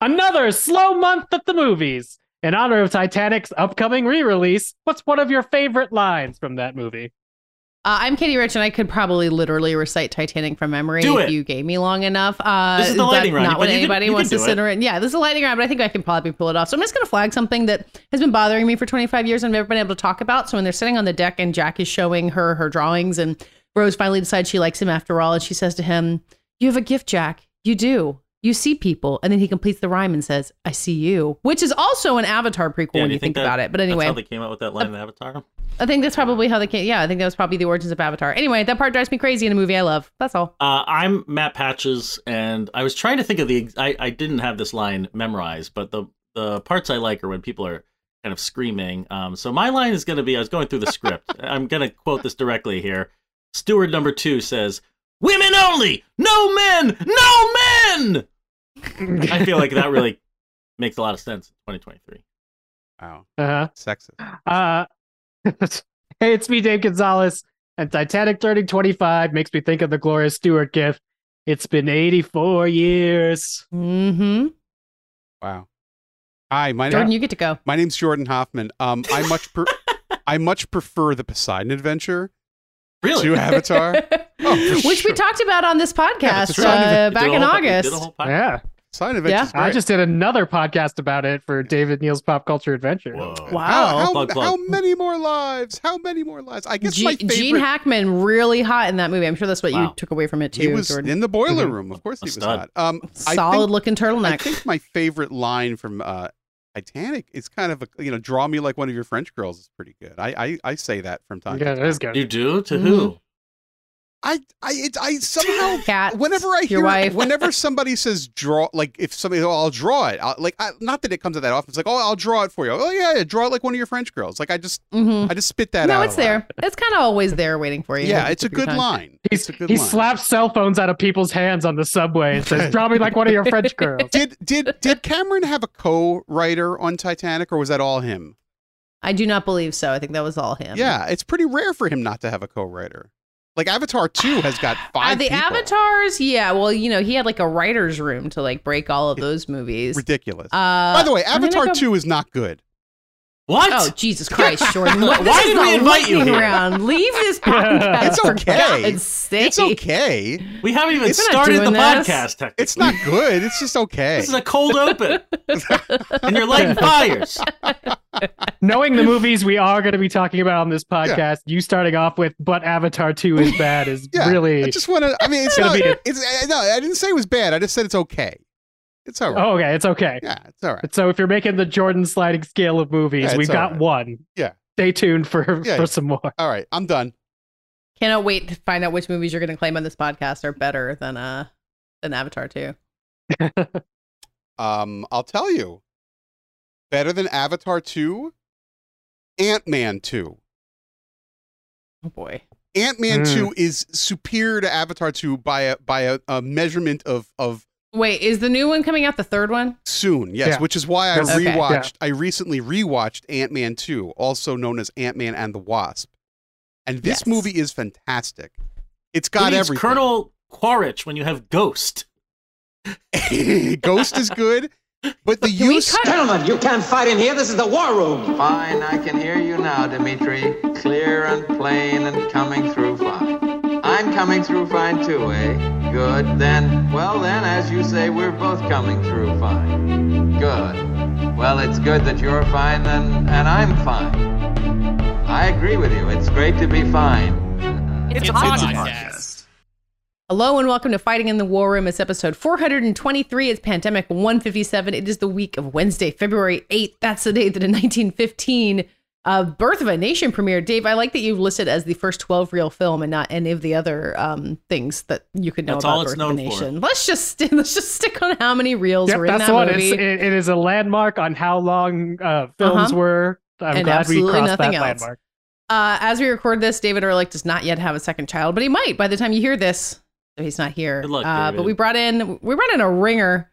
Another slow month at the movies. In honor of Titanic's upcoming re-release, what's one of your favorite lines from that movie? Uh, I'm Katie Rich, and I could probably literally recite Titanic from memory Do if it. you gave me long enough. Uh, This is the lightning round, Not but what anybody can wants to sit around. Yeah, this is a lightning round, but I think I can probably pull it off. So I'm just going to flag something that has been bothering me for 25 years and I've never been able to talk about. So when they're sitting on the deck and Jack is showing her her drawings, and Rose finally decides she likes him after all, and she says to him, "You have a gift, Jack. You do." You see people, and then he completes the rhyme and says, "I see you," which is also an Avatar prequel Yeah, when you think, that- about it. But anyway. How they came out with that line in Avatar. I think that's probably how they came. Yeah, I think that was probably the origins of Avatar. Anyway, that part drives me crazy in a movie I love. That's all. Uh, I'm Matt Patches, and I was trying to think of the. I, I didn't have this line memorized, but the the parts I like are when people are kind of screaming. Um, so my line is going to be. I was going through the script. I'm going to quote this directly here. Steward number two says, "Women only, no men, no men." I feel like that really makes a lot of sense in 2023. Wow. Uh-huh. Sexist. Uh, hey, it's me, Dave Gonzalez, and Titanic turning 25 makes me think of the Gloria Stuart gift. It's been 84 years. Mm-hmm. Wow. Hi, my Jordan, name. you get to go. My name's Jordan Hoffman. Um, I much pre- I much prefer the Poseidon Adventure Really? to Avatar. Oh, for Which we talked about on this podcast that's right. uh, back in whole- did a August. whole podcast? Yeah. I just did another podcast about it for David Neal's Pop Culture Adventure. Whoa. Wow. How, how, Plug, plug. how many more lives? How many more lives? I guess Ge- my favorite. Gene Hackman really hot in that movie. I'm sure that's what you took away from it too. he was Jordan. in the boiler Mhm. room. Of course, he was stud. hot. Um, I solid think, looking turtleneck. I think my favorite line from uh, Titanic is kind of a you know, draw me like one of your French girls is pretty good. I I, I say that from time Yeah, to that time. is good. You do to Mhm. who? I I it, I somehow Cat. whenever I your hear wife. whenever somebody says draw like if somebody oh I'll draw it I'll, like I, not that it comes to that often it's like oh I'll draw it for you oh yeah, yeah draw it like one of your French girls like I just Mhm. I just spit that out No, a it's lot. there. It's kind of always there waiting for you. yeah Just it's a good line He's, it's a good he line. slaps cell phones out of people's hands on the subway and says, Draw me like one of your French girls. did did did Cameron have a co-writer on Titanic or was that all him I do not believe so. I think that was all him. yeah it's pretty rare for him not to have a co-writer like Avatar 2 has got Uh, five the people. avatars, yeah. Well, you know, he had like a writer's room to like break all of those movies. ridiculous Uh, by the way Avatar go- 2 is not good What? Oh Jesus Christ, Jordan! Why this did is we the invite you lightning here? round. Leave this podcast. It's for okay. God's sake. it's okay we haven't even It's started the this. podcast. Technically. it's not good it's just okay This is a cold open, and you're lighting fires. Knowing the movies we are going to be talking about on this podcast, you starting off with "But Avatar 2 is bad" is Yeah, really. I just want to. I mean, it's not. be a- It's uh, no. I didn't say it was bad. I just said it's okay. It's all right. Oh, okay, it's okay. Yeah, it's all right. So if you're making the Jordan sliding scale of movies, Yeah, we've got right. one. Yeah. Stay tuned for Yeah. for some more. All right. I'm done. Cannot wait to find out which movies you're going to claim on this podcast are better than uh than Avatar 2. Um, I'll tell you. Better than Avatar two. Ant Man two. Oh boy. Ant Man Mm. two is superior to Avatar two by a by a, a measurement of of Wait, is the new one coming out? The third one? soon. Yes, Yeah. which is why I Okay. rewatched. I recently rewatched Ant Man two, also known as Ant Man and the Wasp, and this Yes. movie is fantastic. It's got needs everything. Colonel Quaritch when you have Ghost. Ghost is good, but the Can use cut- Gentlemen, you can't fight in here. This is the war room. Fine, I can hear you now, Dimitri. Clear and plain and coming through fine. I'm coming through fine too, eh? Good. Then, well then, as you say, we're both coming through fine. Good. Well, it's good that you're fine and, and I'm fine. I agree with you. It's great to be fine. It's, a podcast. Hello and welcome to Fighting in the War Room. It's episode 423. It's Pandemic 157. It is the week of Wednesday, February 8th. That's the day that in 1915, uh, Birth of a Nation premiered. Dave, I like that you listed as the first 12 reel film and not any of the other um, things that you could know That's about all it's Birth of a known for. Nation. Let's just let's just stick on how many reels Yep, were in that's that the one. movie. It's, it, it is a landmark on how long uh, films Uh-huh. were. I'm And glad we crossed nothing that else. landmark. Uh, as we record this, David Ehrlich does not yet have a second child, but he might by the time you hear this. So he's not here. Good luck, uh, but we brought in we brought in a ringer,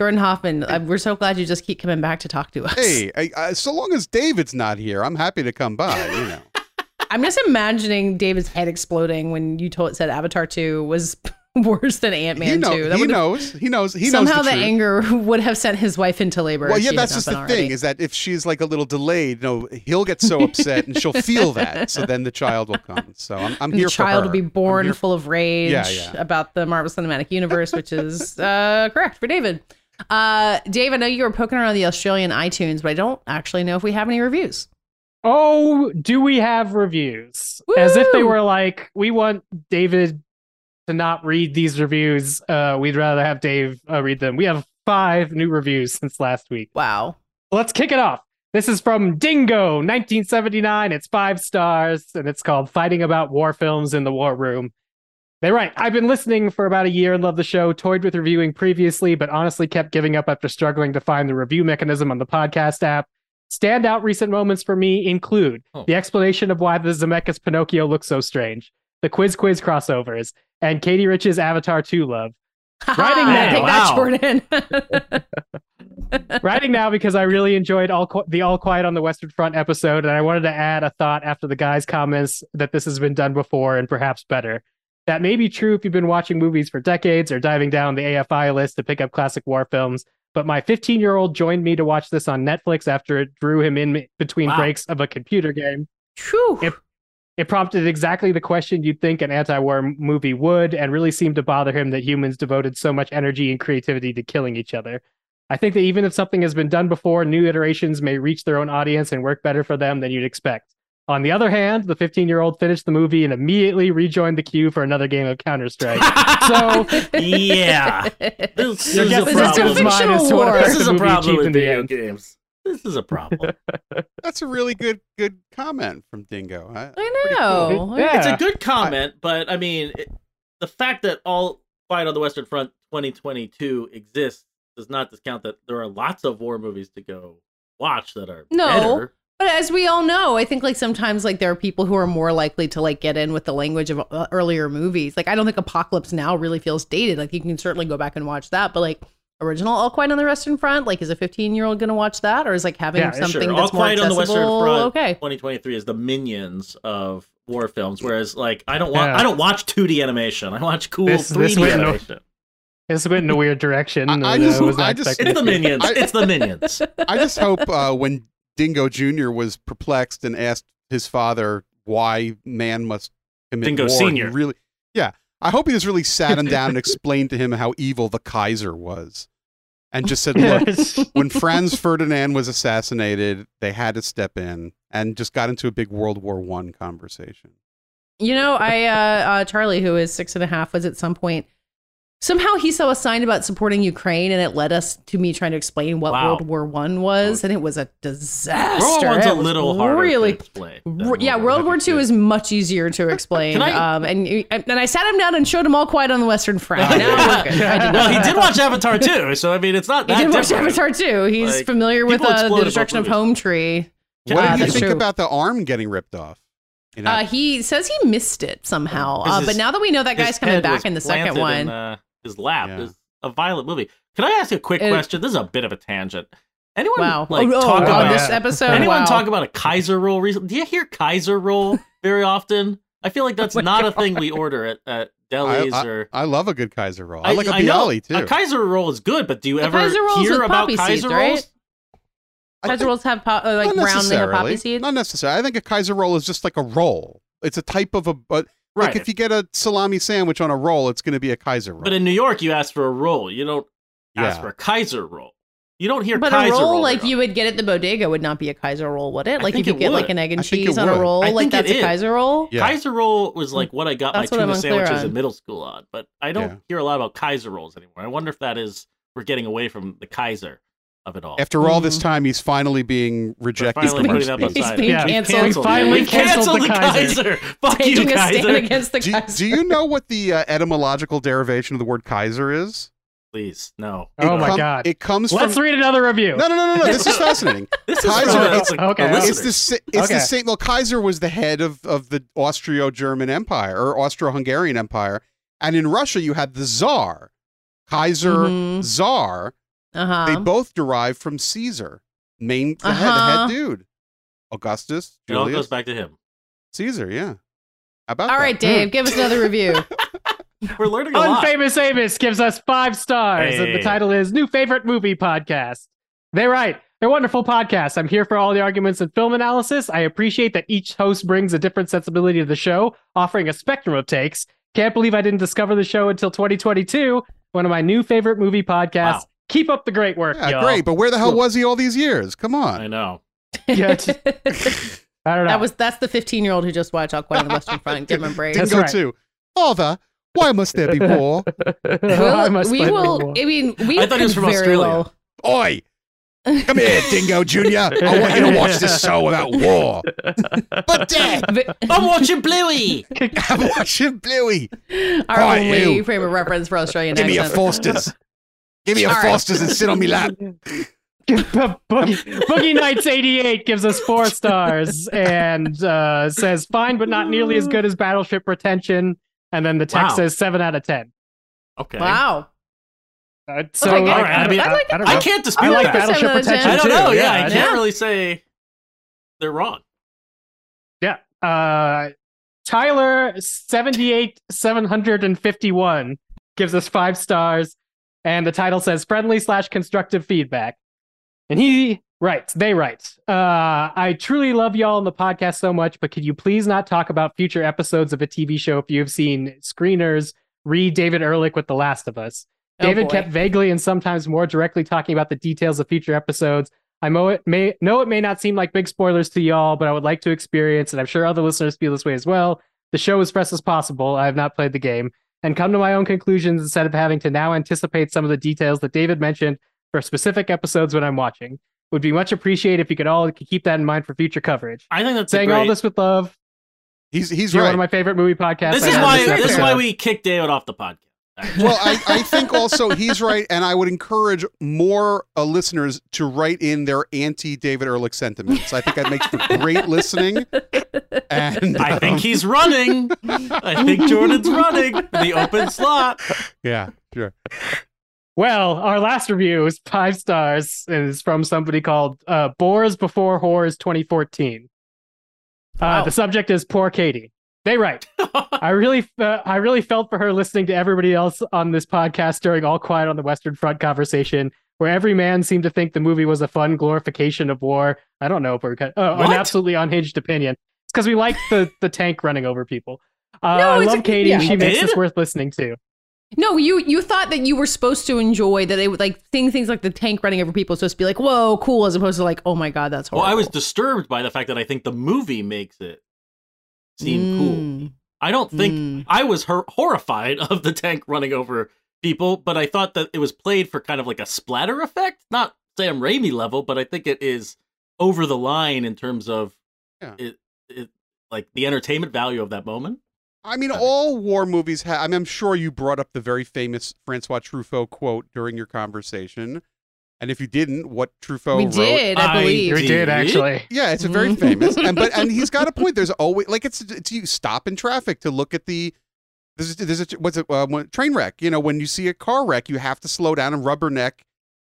Jordan Hoffman. Uh, we're so glad you just keep coming back to talk to us. Hey, I, I, so long as David's not here, I'm happy to come by. You know, I'm just imagining David's head exploding when you told said Avatar Two was worse than Ant Man know- two. That he knows. He knows. He somehow knows the, the, anger would have sent his wife into labor. Well, yeah, that's just the been thing already. is that if she's like a little delayed, you no, he'll get so upset and she'll feel that. So then the child will come. So I'm, I'm here the child for will be born full of rage Yeah, yeah. about the Marvel Cinematic Universe, which is uh, correct for David. Uh, Dave, I know you were poking around the Australian iTunes, but I don't actually know if we have any reviews. Oh, do we have reviews? As if they were like, we want David to not read these reviews. Uh, we'd rather have Dave uh, read them. We have five new reviews since last week. Wow. Let's kick it off. This is from Dingo, 1979. It's five stars, and it's called Fighting About War Films in the War Room. They write, I've been listening for about a year and love the show, toyed with reviewing previously, but honestly kept giving up after struggling to find the review mechanism on the podcast app. Standout recent moments for me include Oh. the explanation of why the Zemeckis Pinocchio looks so strange, the Quiz Quiz crossovers, and Katie Rich's Avatar 2 love. Writing Take now. that, Wow. Jordan. writing now because I really enjoyed all Qu- the All Quiet on the Western Front episode, and I wanted to add a thought after the guy's comments that this has been done before and perhaps better. That may be true if you've been watching movies for decades or diving down the AFI list to pick up classic war films. But my 15 year old joined me to watch this on Netflix after it drew him in between Wow. breaks of a computer game. It- It prompted exactly the question you'd think an anti war movie would, and really seemed to bother him that humans devoted so much energy and creativity to killing each other. I think that even if something has been done before, new iterations may reach their own audience and work better for them than you'd expect. On the other hand, the 15 year old finished the movie and immediately rejoined the queue for another game of Counter Strike. so, yeah. This your is a This is a as good as problem. mine as to fictional what war. This is a problem with in the video end. games. This is a problem. That's a really good good comment from Dingo. I, I know. Yeah. It's a good comment, but I mean, it, the fact that all Fight on the Western Front 2022 exists does not discount that there are lots of war movies to go watch that are No. better. But as we all know, I think like sometimes like there are people who are more likely to like get in with the language of uh, earlier movies. Like I don't think Apocalypse Now really feels dated. Like you can certainly go back and watch that, but like original All Quiet on the Western Front, like is a 15 year old going to watch that, or is like having Yeah, something sure. that's All more Quiet on the Western accessible? Front Okay. 2023 is the minions of war films, whereas like I don't want Yeah. I don't watch 2D animation. I watch cool This- 3D this went in a- animation. This went in a weird direction. I- I just- was not I just- It's the minions. I- it's the minions. I just hope uh, when Dingo Jr. was perplexed and asked his father why man must commit Dingo war, Senior. really, yeah, I hope he just really sat him down and explained to him how evil the Kaiser was, and just said, "Look, when Franz Ferdinand was assassinated, they had to step in and just got into a big World War One conversation. You know, I uh, uh Charlie, who is six and a half, was at some point somehow he saw a sign about supporting Ukraine, and it led us to me trying to explain what Wow. World War One was, and it was a disaster. World War One's a was little harder really. to explain. R- yeah, World War Two II. is much easier to explain. I- um, and and I sat him down and showed him all quiet on the Western Front. Now we're good. I did well, not- he did watch Avatar too, so I mean, it's not That He that did watch different. Avatar too. He's Like, familiar with uh, the destruction of both Home Tree. What I- do you think true. about the arm getting ripped off? You know, Uh, he says he missed it somehow, Uh, his- but now that we know that guy's coming back in the second one, in, uh, his lap Yeah. is a violent movie. Can I ask you a quick It- question? This is a bit of a tangent. Anyone wow. like oh, oh, talk on about this episode, anyone wow. talk about a Kaiser roll recently? Do you hear Kaiser roll very often? I feel like that's Oh my not a thing we order at, at delis I, or. I love a good Kaiser roll. I, like a know Bialy too. A Kaiser roll is good, but do you The ever hear about Kaiser seeds, rolls? right? Kaiser rolls have po- uh, like not brown, they have necessarily. poppy seeds. Not necessarily. I think a Kaiser roll is just like a roll. It's a type of a. But Right. like if you get a salami sandwich on a roll, it's going to be a Kaiser roll. But in New York, you ask for a roll. You don't ask Yeah. for a Kaiser roll. You don't hear But Kaiser a roll roll like you would get at the bodega would not be a Kaiser roll, would it? I Like think if you it get like an egg and cheese it on a roll, I like think that's it a. Kaiser roll. Yeah. Kaiser roll was like what I got That's my what tuna sandwiches in middle school on, but I don't Yeah. hear a lot about Kaiser rolls anymore. I wonder if that is we're getting away from the Kaiser of it all. After all this Mhm. time, he's finally being rejected finally from our putting that speech. He's aside. being Yeah. We've canceled. canceled, Finally We've canceled canceled the the Kaiser. Kaiser. Fuck Taking you, a stand Kaiser. against the Do, Kaiser. do you know what the uh, etymological derivation of the word Kaiser is? Please, no. Oh It my God. It comes Let's from. read another review. No, no, no, no, no. This is fascinating. This is Kaiser- from it's- a- okay, a okay. It's listener. the sa- it's Okay. the same. Well, Kaiser was the head of of the Austro-German Empire or Austro-Hungarian Empire, and in Russia you had the Tsar, Kaiser, Mhm. Tsar. Uh They both derive from Caesar, main the, head, Uh-huh. head dude, Augustus, Julius. It all Julius, goes back to him. Caesar. Yeah. How about All that? right, Dave, give us another review. We're learning a lot. Unfamous Amos gives us five stars, and the title is New Favorite Movie Podcast. They write, they're wonderful podcasts. I'm here for all the arguments and film analysis. I appreciate that each host brings a different sensibility to the show, offering a spectrum of takes. Can't believe I didn't discover the show until 2022. One of my new favorite movie podcasts. Wow. Keep up the great work, Yeah, y'all. great. But where the hell was he all these years? Come on. I know. Yeah, t- I don't know. That was that's the 15 year old who just watched All Quiet on the Western Front. Give him a break. That's Dingo right. too. Father, why must there be war? I We'll- must we play will. more. I mean, we I thought he was from very Australia. well- Oi! Come here, Dingo Junior. I want you to watch this show about war. But Dad, I'm watching Bluey. I'm watching Bluey. Our Quiet, only you. frame of reference for Australian Give me a accent. Foster's. Give me a All right. Foster's and sit on me lap. Boogie, Boogie Nights 88 gives us four stars and uh, says fine, but not nearly as good as Battleship Retention. And then the text Wow. says seven out of ten. Okay. Wow. Uh, so Okay, like, all right. I mean, I, I- I I can't dispute I like that. Battleship Seven out of ten. Retention I don't too. know. Yeah, I I can't know. really say they're wrong. Yeah. Uh, Tyler seventy eight seven hundred and fifty one gives us five stars, and the title says friendly slash constructive feedback. And he writes, they write, uh, I truly love y'all on the podcast so much, but could you please not talk about future episodes of a TV show if you have seen screeners? Read David Ehrlich with The Last of Us. Oh, David boy. kept vaguely and sometimes more directly talking about the details of future episodes. I know it may know it may not seem like big spoilers to y'all, but I would like to experience, and I'm sure other listeners feel this way as well. The show as fresh as possible. I have not played the game, and come to my own conclusions instead of having to now anticipate some of the details that David mentioned for specific episodes when I'm watching. Would be much appreciated if you could all keep that in mind for future coverage. I think that's Saying great. all this with love. He's he's You're right. one of my favorite movie podcasts. this I is why. this This is why we kicked David off the podcast. well, I, I think also he's right, and I would encourage more uh, listeners to write in their anti David Ehrlich sentiments. I think that makes for great listening. And I um, think he's running. I think Jordan's running the open slot. yeah, sure. Well, our last review is five stars and is from somebody called uh, Boars Before Whores 2014. Uh, Wow. The subject is Poor Katie. They write, I really, uh, I really felt for her listening to everybody else on this podcast during All Quiet on the Western Front conversation, where every man seemed to think the movie was a fun glorification of war. I don't know if we're cut- oh, an absolutely unhinged opinion. It's because we like the the tank running over people. Uh, No, I love a- Katie. yeah. She makes did? this worth listening to. No, you you thought that you were supposed to enjoy that they would like seeing things like the tank running over people was supposed to be like whoa cool as opposed to like oh my god that's horrible. Well. I was disturbed by the fact that I think the movie makes it seem cool. Mm, I don't think mm. I was hor- horrified of the tank running over people, but I thought that it was played for kind of like a splatter effect, not Sam Raimi level, but I think it is over the line in terms of Yeah. it, it like the entertainment value of that moment. I mean, all war movies have. I mean, I'm sure you brought up the very famous Francois Truffaut quote during your conversation, and if you didn't, what Truffaut we wrote. did I, I believe We did actually. Yeah, it's a very Mhm. famous, and but and he's got a point. There's always like it's it's you stop in traffic to look at the there's a, there's a what's it uh, train wreck. You know, when you see a car wreck, you have to slow down and rubberneck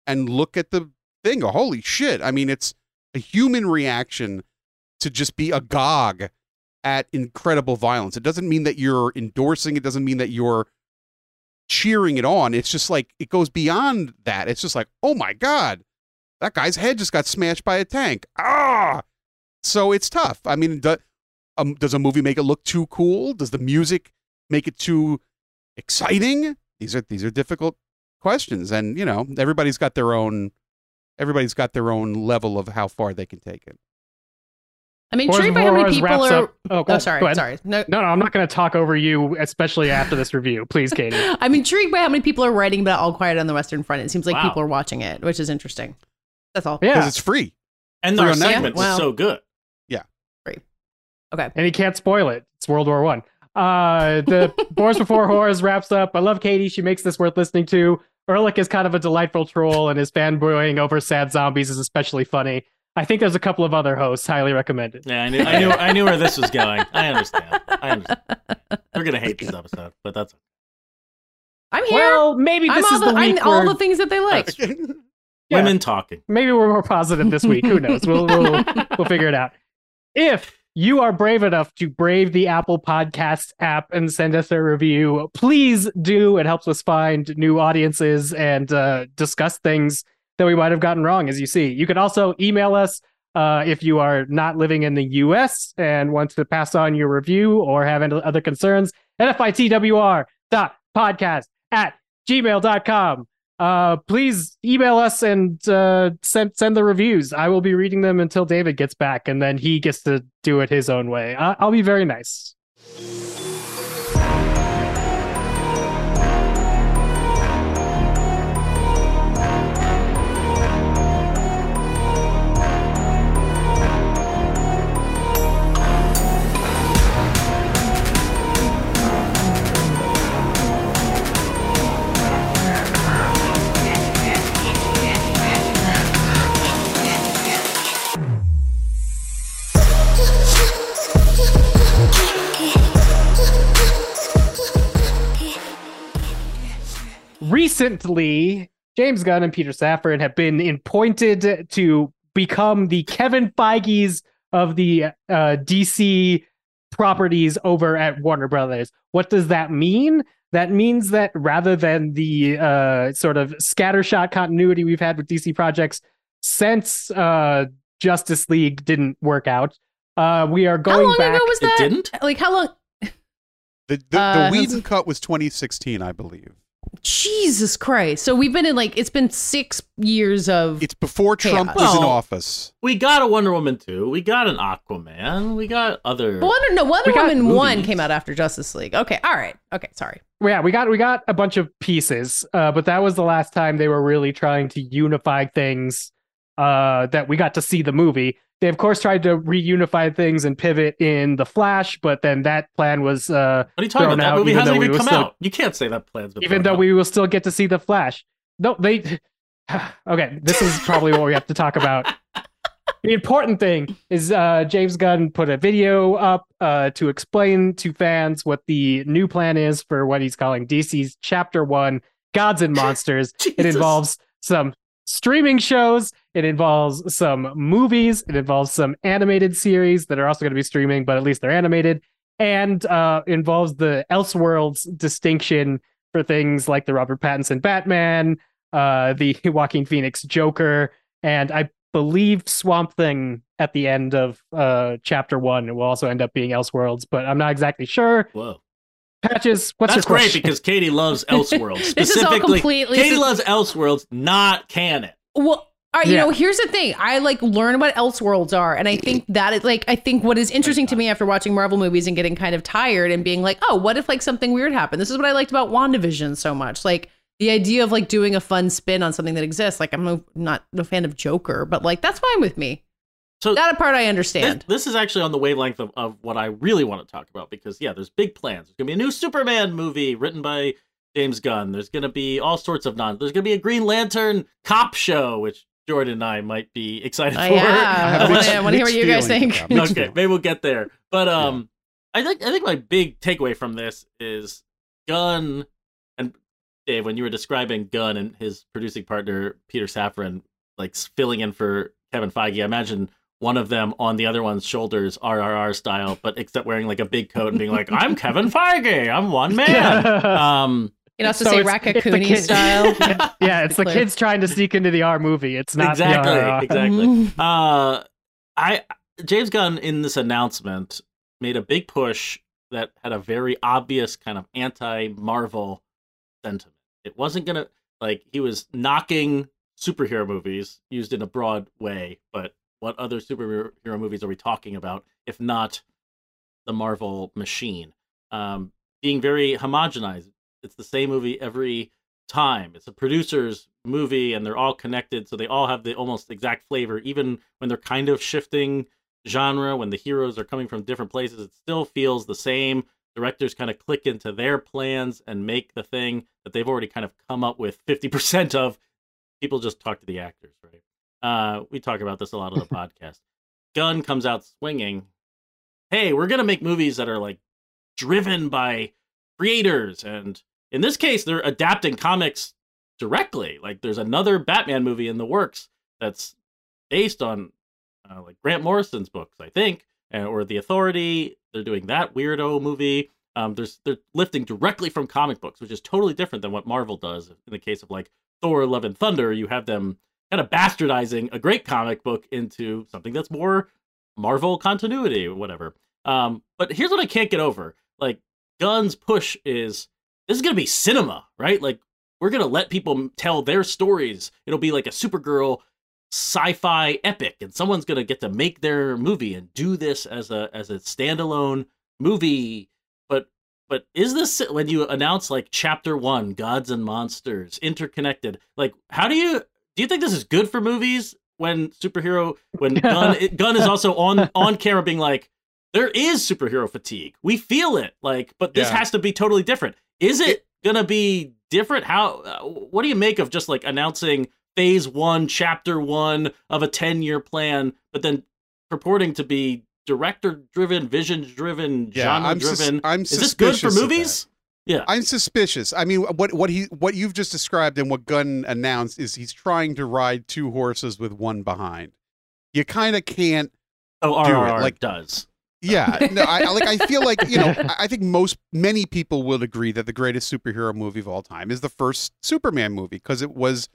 and look at the thing. Go, holy shit! I mean, it's a human reaction to just be agog at incredible violence. It doesn't mean that you're endorsing. It doesn't mean that you're cheering it on. It's just like it goes beyond that. It's just like, oh my god, that guy's head just got smashed by a tank. Ah, so it's tough. I mean, do, um, does a movie make it look too cool? Does the music make it too exciting? These are these are difficult questions, and you know, everybody's got their own. Everybody's got their own level of how far they can take it. I mean Wars intrigued by Before how many people wraps are up- Oh, oh sorry go ahead. sorry no No, no, I'm not going to talk over you, especially after this review. Please, Katie. I'm intrigued by how many people are writing about All Quiet on the Western Front. It seems like Wow. people are watching it, which is interesting. That's all. Yeah, because it's free. And the our on Netflix. segment was Wow. so good. Yeah, free. Okay. and he can't spoil it. It's World War One. Uh, the Boars Before Whores wraps up. I love Katie. She makes this worth listening to. Ehrlich is kind of a delightful troll, and his fanboying over sad zombies is especially funny. I think there's a couple of other hosts highly recommended. Yeah, I knew, I knew, I knew where this was going. I understand. I understand. They're gonna hate this episode, but that's I'm here. Well, maybe I'm this all is the, the I'm week all the things that they like. Yeah. women talking. maybe we're more positive this week. Who knows? We'll we'll, we'll figure it out. If you are brave enough to brave the Apple Podcasts app and send us a review, please do. It helps us find new audiences and uh, discuss things that we might have gotten wrong, as you see. You can also email us uh, if you are not living in the US and want to pass on your review or have any other concerns at fitwr podcast at gmail.com. Uh, please email us and uh, send send the reviews. I will be reading them until David gets back, and then he gets to do it his own way. I- I'll be very nice. Recently, James Gunn and Peter Safran have been appointed to become the Kevin Feige's of the uh, DC properties over at Warner Brothers. What does that mean? That means that rather than the uh, sort of scattershot continuity we've had with DC projects since uh, Justice League didn't work out, uh, we are going. How going long back. ago was It that? didn't? Like how long? The the, Uh, the Whedon cut was 2016, I believe. Jesus Christ! So we've been in like it's been six years of. It's before Trump Chaos. was in Well- office. We got a Wonder Woman 2. We got an Aquaman. We got other. Wonder no Wonder We got Woman one movies. came out after Justice League. Okay, all right, okay, sorry. yeah, we got we got a bunch of pieces, uh, but that was the last time they were really trying to unify things. Uh, that we got to see the movie. They of course tried to reunify things and pivot in the Flash, but then that plan was uh, What are you talking about? That out, movie even hasn't though we even come still- out. You can't say that plan's been even though out. we will still get to see the Flash. No, they. okay, this is probably what we have to talk about. The important thing is uh, James Gunn put a video up uh, to explain to fans what the new plan is for what he's calling DC's Chapter One: Gods and Monsters. it involves some streaming shows. It involves some movies. It involves some animated series that are also going to be streaming, but at least they're animated. And uh, involves the Elseworlds distinction for things like the Robert Pattinson Batman, uh, the Joaquin Phoenix Joker, and I believe Swamp Thing at the end of uh, Chapter One. It will also end up being Elseworlds, but I'm not exactly sure. Whoa. Patches, what's That's your great because Katie loves Elseworlds. This is all Specifically, completely- Katie loves Elseworlds, not canon. Well, all right, you Yeah. know, here's the thing. I like learn what Elseworlds are, and I think that is like I think what is interesting to me after watching Marvel movies and getting kind of tired and being like, oh, what if like something weird happened? This is what I liked about WandaVision so much. Like the idea of like doing a fun spin on something that exists. Like I'm no, not no fan of Joker, but like that's fine with me. So That part I this, understand. this is actually on the wavelength of, of what I really want to talk about because yeah, there's big plans. There's gonna be a new Superman movie written by James Gunn. There's gonna be all sorts of non. There's gonna be a Green Lantern cop show, which Jordan and I might be excited Oh, for. yeah, have I mixed- want to hear what you guys think. about it. Mixed okay, maybe we'll get there. But um, I think I think my big takeaway from this is Gunn and Dave. When you were describing Gunn and his producing partner Peter Safran, like filling in for Kevin Feige, I imagine one of them on the other one's shoulders, RRR style, but except wearing like a big coat and being like, "I'm Kevin Feige. I'm one man." Um, You know, also So say it's- it's the Rakakuni style. yeah, it's the Clear. kids trying to sneak into the R movie. It's not the exactly, RRR. exactly. Uh, I James Gunn in this announcement made a big push that had a very obvious kind of anti-Marvel sentiment. It wasn't gonna like he was knocking superhero movies used in a broad way, but what other superhero movies are we talking about if not the Marvel machine? Um, being very homogenized. It's the same movie every time. It's a producer's movie and they're all connected, so they all have the almost exact flavor, even when they're kind of shifting genre, when the heroes are coming from different places, it still feels the same. Directors kind of click into their plans and make the thing that they've already kind of come up with 50% of. People just talk to the actors, right? Uh, we talk about this a lot on the podcast. Gunn comes out swinging. Hey, we're going to make movies that are like driven by creators and in this case they're adapting comics directly like there's another batman movie in the works that's based on uh, like grant morrison's books i think or the Authority. They're doing that weirdo movie. Um, there's they're lifting directly from comic books, which is totally different than what Marvel does. In the case of like Thor: Love and Thunder, you have them kind of bastardizing a great comic book into something that's more Marvel continuity or whatever. Um, but here's what I can't get over: like Gunn's push is this is gonna be cinema, right? Like we're gonna let people tell their stories. It'll be like a Supergirl sci-fi epic, and someone's gonna get to make their movie and do this as a as a standalone movie. But but is this when you announce like chapter one, gods and monsters interconnected? Like, how do you do you think this is good for movies when superhero when gun Gunn is also on on camera being like there is superhero fatigue. We feel it. Like, but this Yeah. has to be totally different. Is it gonna be different? How? Uh, what do you make of just like announcing phase one, chapter one of a ten year plan, but then purporting to be director driven, vision driven, Yeah, genre I'm sus- I'm is this good for movies? Yeah. I'm suspicious. I mean, what what he what you've just described and what Gunn announced is he's trying to ride two horses with one behind. You kind of can't. Oh, do it, like- does. Yeah, no, I I- like. I feel like you know. I- think most many people will agree that the greatest superhero movie of all time is the first Superman movie because it was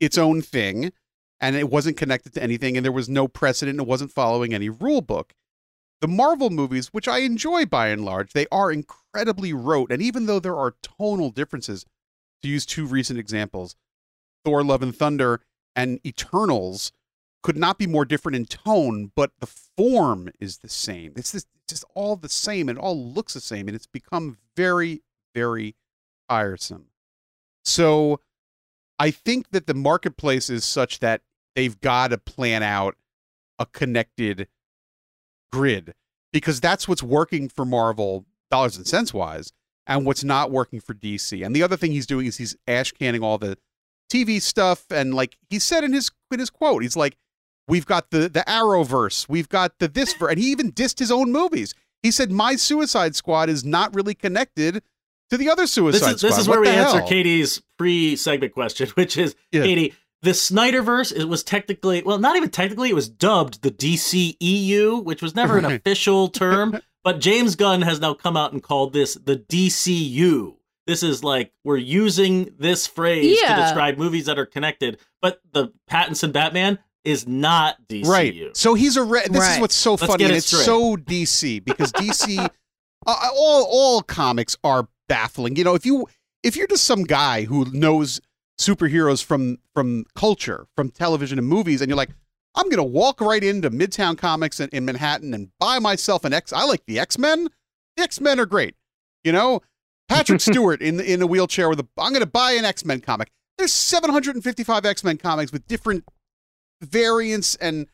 its own thing, and it wasn't connected to anything, and there was no precedent. and It wasn't following any rule book. The Marvel movies, which I enjoy by and large, they are incredibly rote, and even though there are tonal differences, to use two recent examples, Thor: Love and Thunder and Eternals could not be more different in tone, but the form is the same. It's just, all the same it all looks the same, and it's become very, very tiresome. So I think that the marketplace is such that they've got to plan out a connected grid because that's what's working for Marvel dollars and cents wise and what's not working for DC. And the other thing he's doing is he's ash canning all the TV stuff and like he said in his in his quote, he's like we've got the the Arrowverse, we've got the this ver-, and he even dissed his own movies. He said my Suicide Squad is not really connected to the other Suicide This is Squad. this is What where we the answer? Katie's pre-segment question, which is Yeah. Katie. The Snyderverse it was technically well, not even technically, it was dubbed the DCEU, which was never an official term. But James Gunn has now come out and called this the DCU. This is like we're using this phrase to describe movies that are connected, but the Pattinson Batman is not DCU. Right. So he's a red. this is what's so Let's funny get and it it's straight. so DC because DC uh, all all comics are baffling. You know, if you if you're just some guy who knows superheroes from from culture, from television and movies and you're like I'm going to walk right into Midtown Comics in, in Manhattan and buy myself an X I like the X-Men. The X-Men are great. You know, Patrick Stewart in in a wheelchair with a I'm going to buy an X-Men comic. There's 755 X-Men comics with different variants and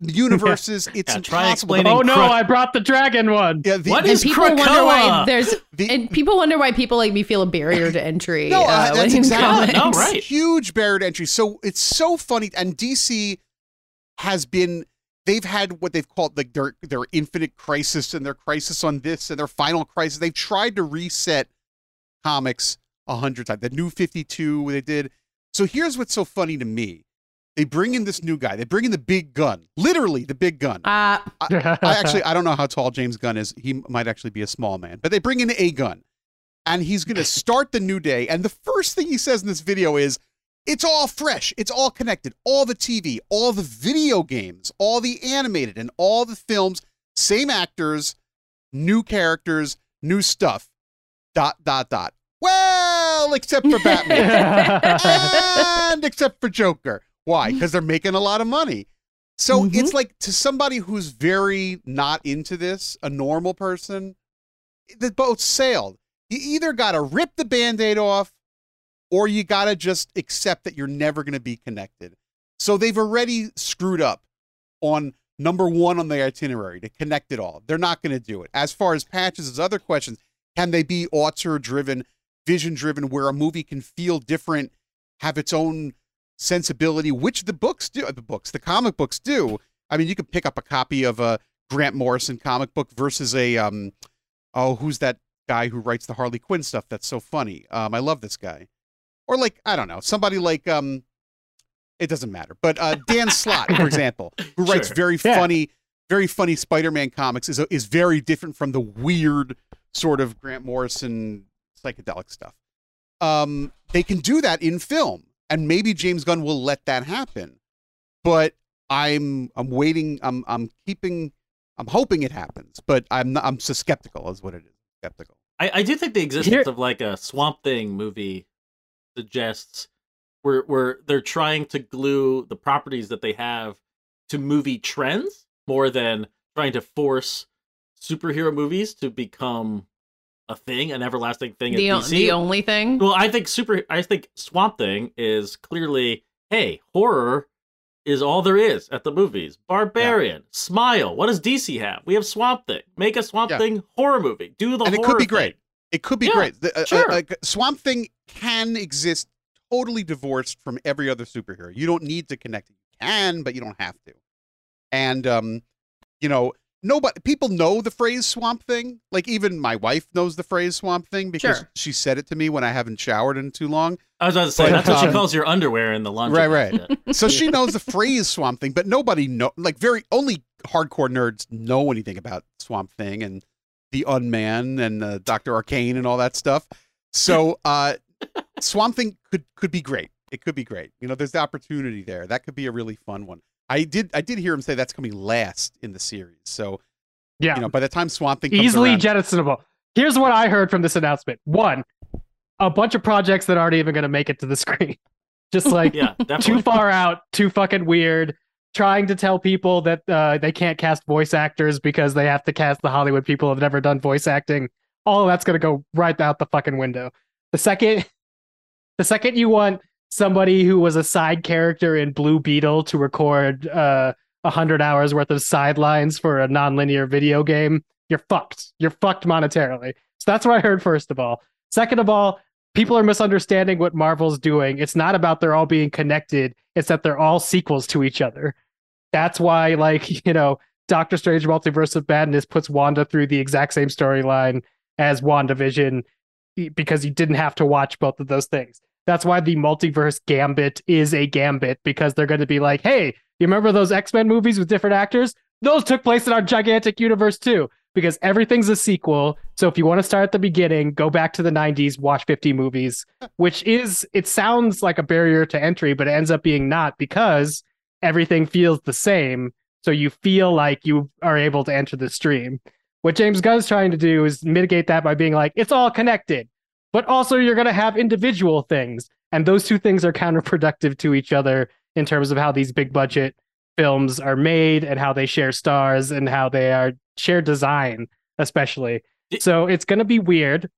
universes. It's Yeah, try impossible. explaining- Oh no, Crook- I brought the dragon one. Yeah, the, What the- And people wonder why there's the- and people wonder why people like me feel a barrier to entry. No, uh, uh, that's exactly- No, right. huge barrier to entry. So it's so funny, and DC has been. They've had what they've called like their their infinite crisis and their crisis on this and their final crisis. They've tried to reset comics a hundred times. The new Fifty Two they did. So here's what's so funny to me: they bring in this new guy. They bring in the big gun, literally the big gun. Uh, I actually I don't know how tall James Gunn is. He might actually be a small man, but they bring in a gun, and he's going to start the new day. And the first thing he says in this video is, "It's all fresh. It's all connected. All the TV, all the video games, all the animated, and all the films. Same actors, new characters, new stuff. Dot dot dot. Well, except for Batman." and except for Joker. Why? Because they're making a lot of money. So Mhm. it's like to somebody who's very not into this, a normal person, the boat sailed. You either got to rip the band aid off or you got to just accept that you're never going to be connected. So they've already screwed up on number one on the itinerary to connect it all. They're not going to do it. As far as patches, as other questions, can they be auteur driven, vision driven, where a movie can feel different, have its own sensibility, which the books do, the books, the comic books do. I mean, you could pick up a copy of a Grant Morrison comic book versus a, um, oh, who's that guy who writes the Harley Quinn stuff that's so funny? Um, I love this guy. Or like, I don't know, somebody like, um, it doesn't matter. But uh, Dan Slott, for example, who writes Sure. very Yeah. funny very funny Spider-Man comics is is very different from the weird sort of Grant Morrison psychedelic stuff. Um, they can do that in film, and maybe James Gunn will let that happen. But I'm I'm waiting. I'm I'm keeping. I'm hoping it happens, but I'm not, I'm so skeptical. Is what it is. Skeptical. I, I do think the existence Here- of like a Swamp Thing movie suggests where where they're trying to glue the properties that they have to movie trends more than trying to force superhero movies to become a thing, an everlasting thing The, at o- DC. the only thing. Well, I think super. I think Swamp Thing is clearly, hey, horror is all there is at the movies. Barbarian, Smile. What does DC have? We have Swamp Thing. Make a Swamp Yeah. Thing horror movie. Do the and it could be thing. great. It could be Yeah, great. The, uh, uh, sure. Swamp Thing can exist totally divorced from every other superhero. You don't need to connect it. You can, but you don't have to. And um, you know, nobody people know the phrase Swamp Thing. Like even my wife knows the phrase Swamp Thing because Sure. she said it to me when I haven't showered in too long. I was about to say But, that's what she um, calls your underwear in the laundry. Right, right. So she knows the phrase Swamp Thing, but nobody know like very only hardcore nerds know anything about Swamp Thing and the Un-Men and uh, Doctor Arcane and all that stuff. So uh, Swamp Thing could could be great. It could be great. You know, there's the opportunity there. That could be a really fun one. I did I did hear him say that's coming last in the series. So Yeah, you know, by the time Swamp Thing comes easily around, jettisonable. Here's what I heard from this announcement: one, a bunch of projects that aren't even going to make it to the screen, just like Yeah, too far out, too fucking weird. Trying to tell people that uh, they can't cast voice actors because they have to cast the Hollywood people who've never done voice acting. All of that's going to go right out the fucking window. The second, the second you want somebody who was a side character in Blue Beetle to record uh, a hundred hours worth of sidelines for a non-linear video game, you're fucked. You're fucked monetarily. So that's what I heard first of all. Second of all, people are misunderstanding what Marvel's doing. It's not about they're all being connected. It's that they're all sequels to each other. That's why, like, you know, Doctor Strange Multiverse of Madness puts Wanda through the exact same storyline as WandaVision because you didn't have to watch both of those things. That's why the multiverse gambit is a gambit because they're going to be like, hey, you remember those X Men movies with different actors? Those took place in our gigantic universe too, because everything's a sequel. So if you want to start at the beginning, go back to the 90s, watch 50 movies, which is, it sounds like a barrier to entry, but it ends up being not because everything feels the same. So you feel like you are able to enter the stream. What James Gunn's trying to do is mitigate that by being like, it's all connected, but also you're going to have individual things. And those two things are counterproductive to each other in terms of how these big budget films are made and how they share stars and how they are share design, especially. So it's going to be weird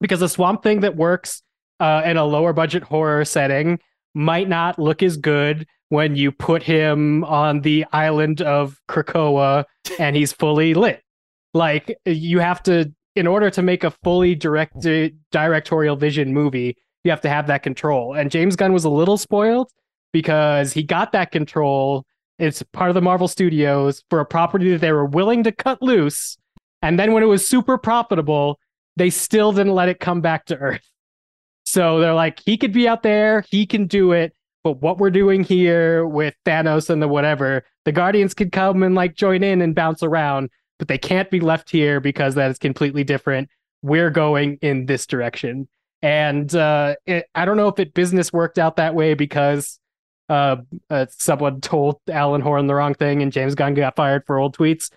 because a swamp thing that works uh, in a lower budget horror setting might not look as good when you put him on the island of Krakoa and he's fully lit. Like you have to, in order to make a fully directed directorial vision movie, you have to have that control. And James Gunn was a little spoiled because he got that control. It's part of the Marvel Studios for a property that they were willing to cut loose. And then when it was super profitable, they still didn't let it come back to Earth. So they're like, he could be out there, he can do it. But what we're doing here with Thanos and the whatever, the Guardians could come and like join in and bounce around, but they can't be left here because that is completely different. We're going in this direction. And uh, it, I don't know if it business worked out that way because uh, uh, someone told Alan Horn the wrong thing and James Gunn got fired for old tweets,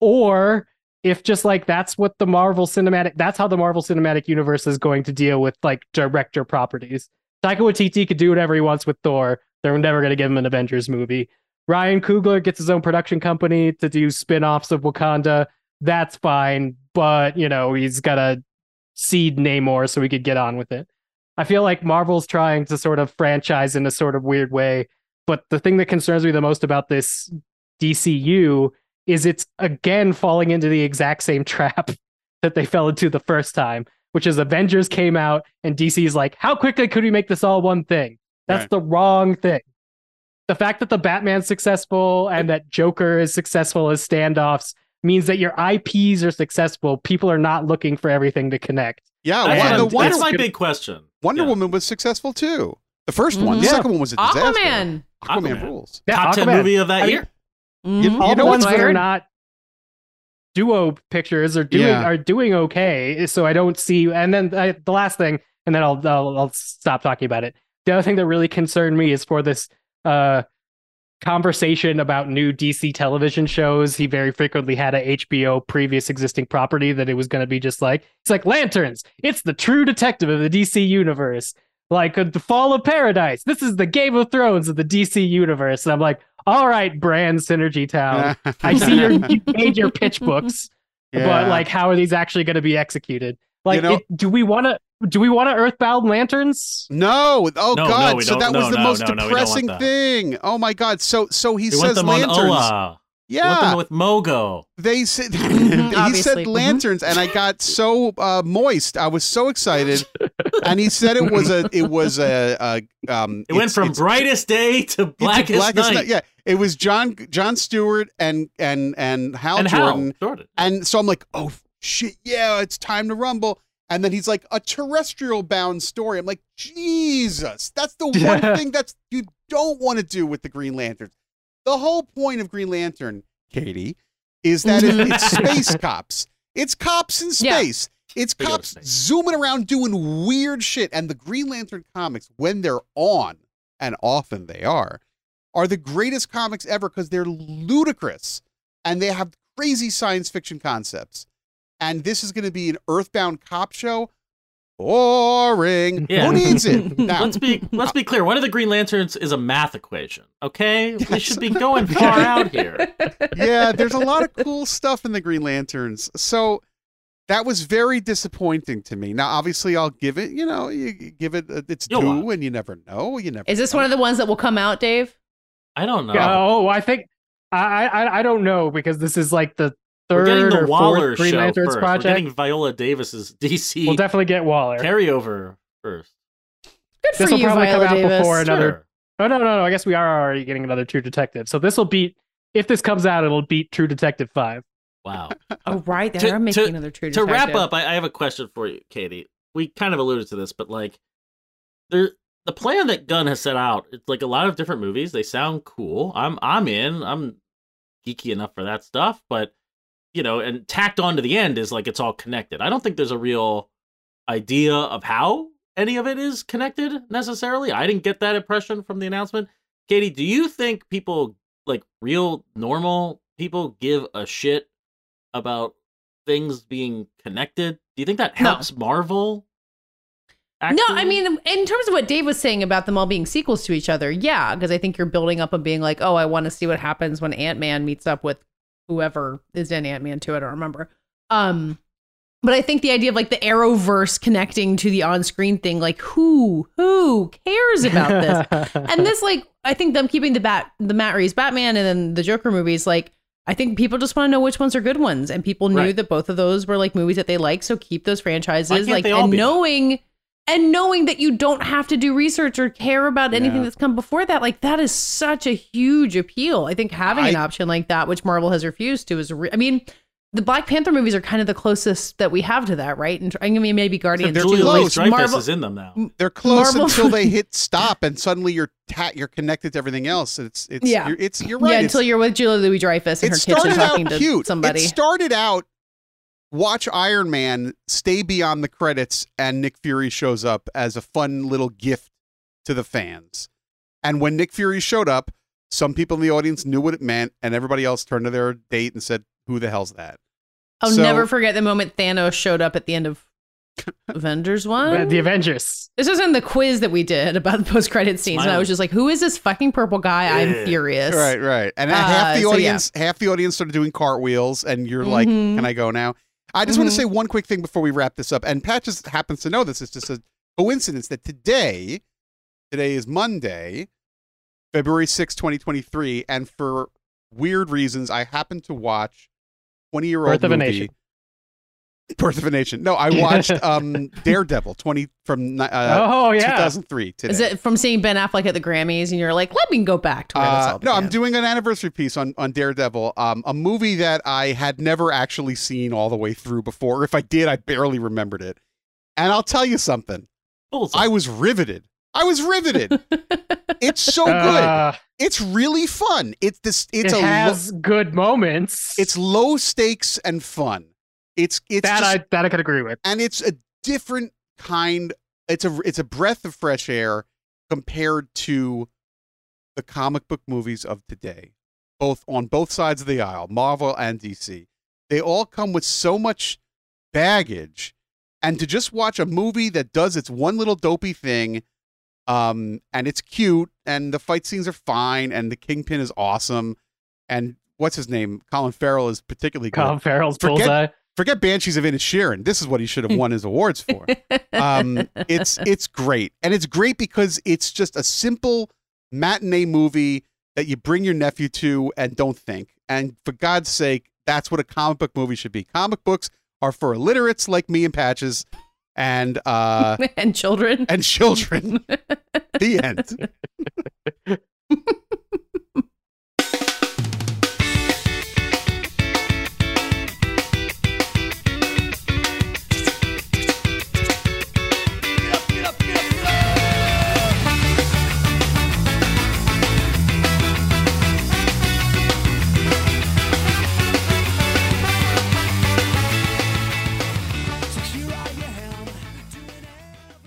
or if just like that's what the Marvel cinematic, that's how the Marvel Cinematic Universe is going to deal with like director properties. Taika Waititi could do whatever he wants with Thor. They're never going to give him an Avengers movie. Ryan Coogler gets his own production company to do spin-offs of Wakanda. That's fine, but you know he's got to seed Namor so we could get on with it. I feel like Marvel's trying to sort of franchise in a sort of weird way, but the thing that concerns me the most about this DCU is it's again falling into the exact same trap that they fell into the first time, which is Avengers came out and DC's like, how quickly could we make this all one thing? That's Right. the wrong thing. The fact that the Batman's successful and that Joker is successful as standoffs means that your IPs are successful. People are not looking for everything to connect. yeah, That's, Wonder, the Wonder, that's my gonna- big question. Wonder Yeah. Woman was successful too. The 1st one, Mhm. the Yeah. second one was a disaster. Aquaman. Aquaman Aquaman. rules. Yeah, Top ten movie of that I mean, year. Mhm. all you the know ones what's that are weird? not duo pictures are doing Yeah. are doing okay. So I don't see. And then I, the last thing, and then I'll, I'll I'll stop talking about it. The other thing that really concerned me is for this uh conversation about new DC television shows. He very frequently had a HBO previous existing property that it was going to be just like it's like Lanterns. It's the true detective of the DC universe. Like uh, the Fall of Paradise. This is the Game of Thrones of the DC universe. And I'm like, all right, brand synergy town. I see your you made your pitch books, but like, how are these actually going to be executed? Like, know- it- do we want to? Do we want to Earthbound lanterns? No, oh No, no, god! we so don't- that was the no, most no, no, we don't want depressing that. thing. Oh my god! So so he We want says them lanterns. on Oa. We want Yeah, them with Mogo. they said he said Mhm. lanterns, and I got so uh, moist. I was so excited, and he said it was a it was a, a um. It went from brightest day to it's blackest, Blackest night. Yeah, it was John John Stewart and and and Hal and Jordan. how? Jordan. And so I'm like, oh shit, yeah, it's time to rumble. And then he's like, a terrestrial bound story. I'm like, Jesus, that's the one thing that's you don't want to do with the Green Lanterns. The whole point of Green Lantern, Katie, is that it, it's space cops. It's cops in Yeah. space. It's They cops space. zooming around doing weird shit. And the Green Lantern comics, when they're on, and often they are, are the greatest comics ever because they're ludicrous and they have crazy science fiction concepts. And this is going to be an Earthbound cop show. Boring. Yeah. Who needs it? Now, Let's be let's be clear. One of the Green Lanterns is a math equation. Okay, we should be going far out here. yeah, there's a lot of cool stuff in the Green Lanterns. So that was very disappointing to me. Now, obviously, I'll give it. You know, you you give it uh, its You'll due, watch. and you never know. You never. Is this know. one of the ones that will come out, Dave? I don't know. Yeah, oh, I think I, I I don't know because this is like the We're getting third the or Waller fourth Green show Lanterns first. project. We're getting Viola Davis's DC We'll definitely get Waller. carryover first. Good for This will you, probably Viola come out Davis. before another- Sure. Oh no, no, no! I guess we are already getting another True Detective. So this will beat. If this comes out, it'll beat True Detective Five. Wow. Oh, right. They To- are making to- another True Detective. to wrap up, I, I have a question for you, Katie. We kind of alluded to this, but like, there, the plan that Gunn has set out, it's like a lot of different movies. They sound cool. I'm, I'm in. I'm geeky enough for that stuff, but you know, and tacked on to the end is like it's all connected. I don't think there's a real idea of how any of it is connected necessarily. I didn't get that impression from the announcement. Katie, do you think people like real normal people give a shit about things being connected? Do you think that No. helps Marvel? No. I mean, in terms of what Dave was saying about them all being sequels to each other, yeah, because I think you're building up and being like, oh, I want to see what happens when Ant Man meets up with whoever is in Ant Man 2. I don't remember. Um, but I think the idea of like the Arrowverse connecting to the on screen thing, like, who, who cares about this? and this like I think them keeping the bat the Matt Reeves Batman and then the Joker movies like I think people just want to know which ones are good ones and people knew Right. that both of those were like movies that they like so keep those franchises like and knowing. that? Knowing and knowing that you don't have to do research or care about anything Yeah. that's come before that like that is such a huge appeal I think having an option like that which Marvel has refused to is re- I mean the Black Panther movies are kind of the closest that we have to that, right? And I mean, maybe Guardians they're too. Julia Like, Louis Marvel- is in them now. They're close Marvel- until they hit stop, and suddenly you're ta- you're connected to everything else. It's it's Yeah. You're, it's you're right. yeah, It's- until you're with Julia Louis Dreyfus in her kitchen started talking out to cute. somebody. It started out watch Iron Man stay beyond the credits and Nick Fury shows up as a fun little gift to the fans. And when Nick Fury showed up, some people in the audience knew what it meant and everybody else turned to their date and said, "Who the hell's that?" I'll So- never forget the moment Thanos showed up at the end of Avengers One. the Avengers. this was in the quiz that we did about the post credit scenes, and I was just like, "Who is this fucking purple guy? I'm Yeah. furious." Right, right. And Uh, half the so, yeah. audience half the audience started doing cartwheels and you're like, Mhm. "Can I go now?" I just want Mhm. to say one quick thing before we wrap this up. And Pat just happens to know this. It's just a coincidence that today, today is Monday, February sixth, 2023. And for weird reasons, I happened to watch 20 year old Birth of a movie. Nation. Birth of a Nation. No, I watched um, Daredevil 20 from uh, oh yeah. 2003 today. Is it from seeing Ben Affleck at the Grammys, and you're like, "Let me go back to where this Uh, all no, I'm doing an anniversary piece on on Daredevil, um, a movie that I had never actually seen all the way through before. If I did, I barely remembered it. And I'll tell you something. Bullseye. I was riveted. I was riveted. it's so good. Uh, It's really fun. It's this. It's it a. lo- has good moments. it's low stakes and fun. It's it's that just, I that I could agree with. and it's a different kind. It's a it's a breath of fresh air compared to the comic book movies of today, both on both sides of the aisle, Marvel and DC. They all come with so much baggage, and to just watch a movie that does its one little dopey thing, um, and it's cute, and the fight scenes are fine, and the Kingpin is awesome, and what's his name? Colin Farrell is particularly good Colin Farrell's Forget- bullseye. Forget Banshees of Inisherin. This is what he should have won his awards for. Um, it's it's great, and it's great because it's just a simple matinee movie that you bring your nephew to and don't think. And for God's sake, that's what a comic book movie should be. Comic books are for illiterates like me and Patches, and uh, and children. and children. the end.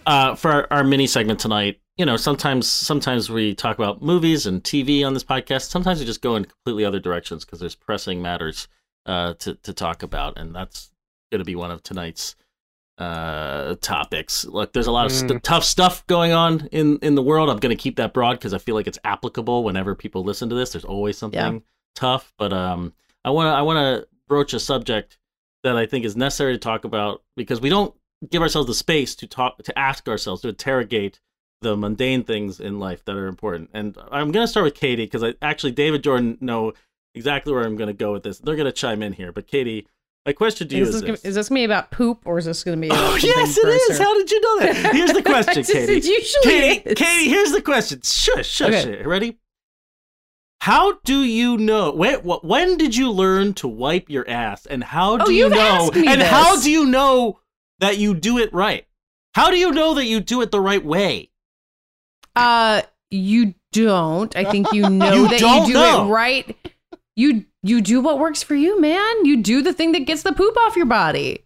Uh, for our, our mini segment tonight, you know, sometimes sometimes we talk about movies and TV on this podcast. Sometimes we just go in completely other directions because there's pressing matters uh, to to talk about, and that's going to be one of tonight's uh, topics. Look, there's a lot of st- tough stuff going on in in the world. I'm going to keep that broad because I feel like it's applicable whenever people listen to this. There's always something tough, but um, I want to I want to broach a subject that I think is necessary to talk about because we don't give ourselves the space to talk to ask ourselves to interrogate the mundane things in life that are important. And I'm going to start with Katie because I actually David Jordan know exactly where I'm going to go with this. They're going to chime in here, but Katie, my question to you Is is, this, gonna, is this gonna be about poop or is this gonna be? Oh, about Oh yes, it is. How did you know that? Here's the question, Katie. Katie, is. Katie, here's the question. Shush, shush. Okay. Ready? How do you know when? wh- When did you learn to wipe your ass, and how oh, do Oh, you know? and this. how do you know that you do it right? How do you know that you do it the right way? Uh, you don't. I think you know You that you do know. it right. You you do what works for you, man. You do the thing that gets the poop off your body.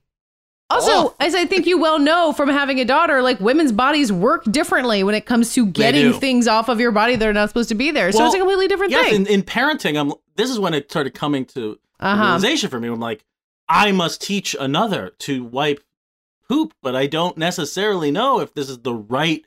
Also, Off. as I think you well know from having a daughter, like women's bodies work differently when it comes to getting things off of your body that are not supposed to be there. so it's a completely different Yes, thing. in, in parenting, I'm. This is when it started coming to Uh-huh. realization for me. I'm like, I must teach another to wipe poop, but I don't necessarily know if this is the right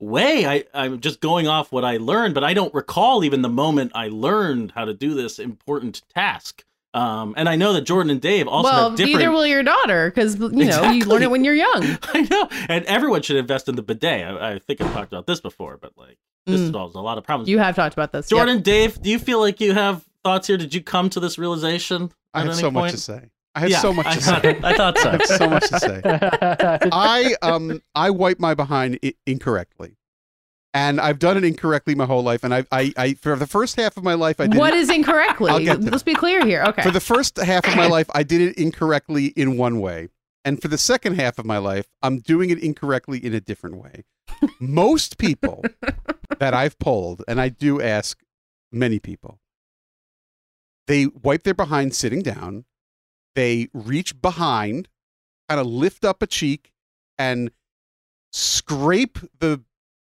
way. I, I'm just going off what I learned, but I don't recall even the moment I learned how to do this important task. Um, and I know that Jordan and Dave also well, have different. neither will your daughter because you know you learn it when you're young. I know, and everyone should invest in the bidet. I, I think I've talked about this before, but like this Mm. solves a lot of problems. You have talked about this, yep. Jordan, Dave, do you feel like you have thoughts here? Did you come to this realization? I at have any so much to say. I have Yeah, so much I to thought- say. I thought so. I have so much to say. I um I wipe my behind I- incorrectly, and I've done it incorrectly my whole life. And I I, I for the first half of my life I did What it, is incorrectly? I'll get to Let's be clear here. Okay. for the first half of my life I did it incorrectly in one way, and for the second half of my life I'm doing it incorrectly in a different way. Most people that I've polled, and I do ask many people, they wipe their behind sitting down. They reach behind, kind of lift up a cheek, and scrape the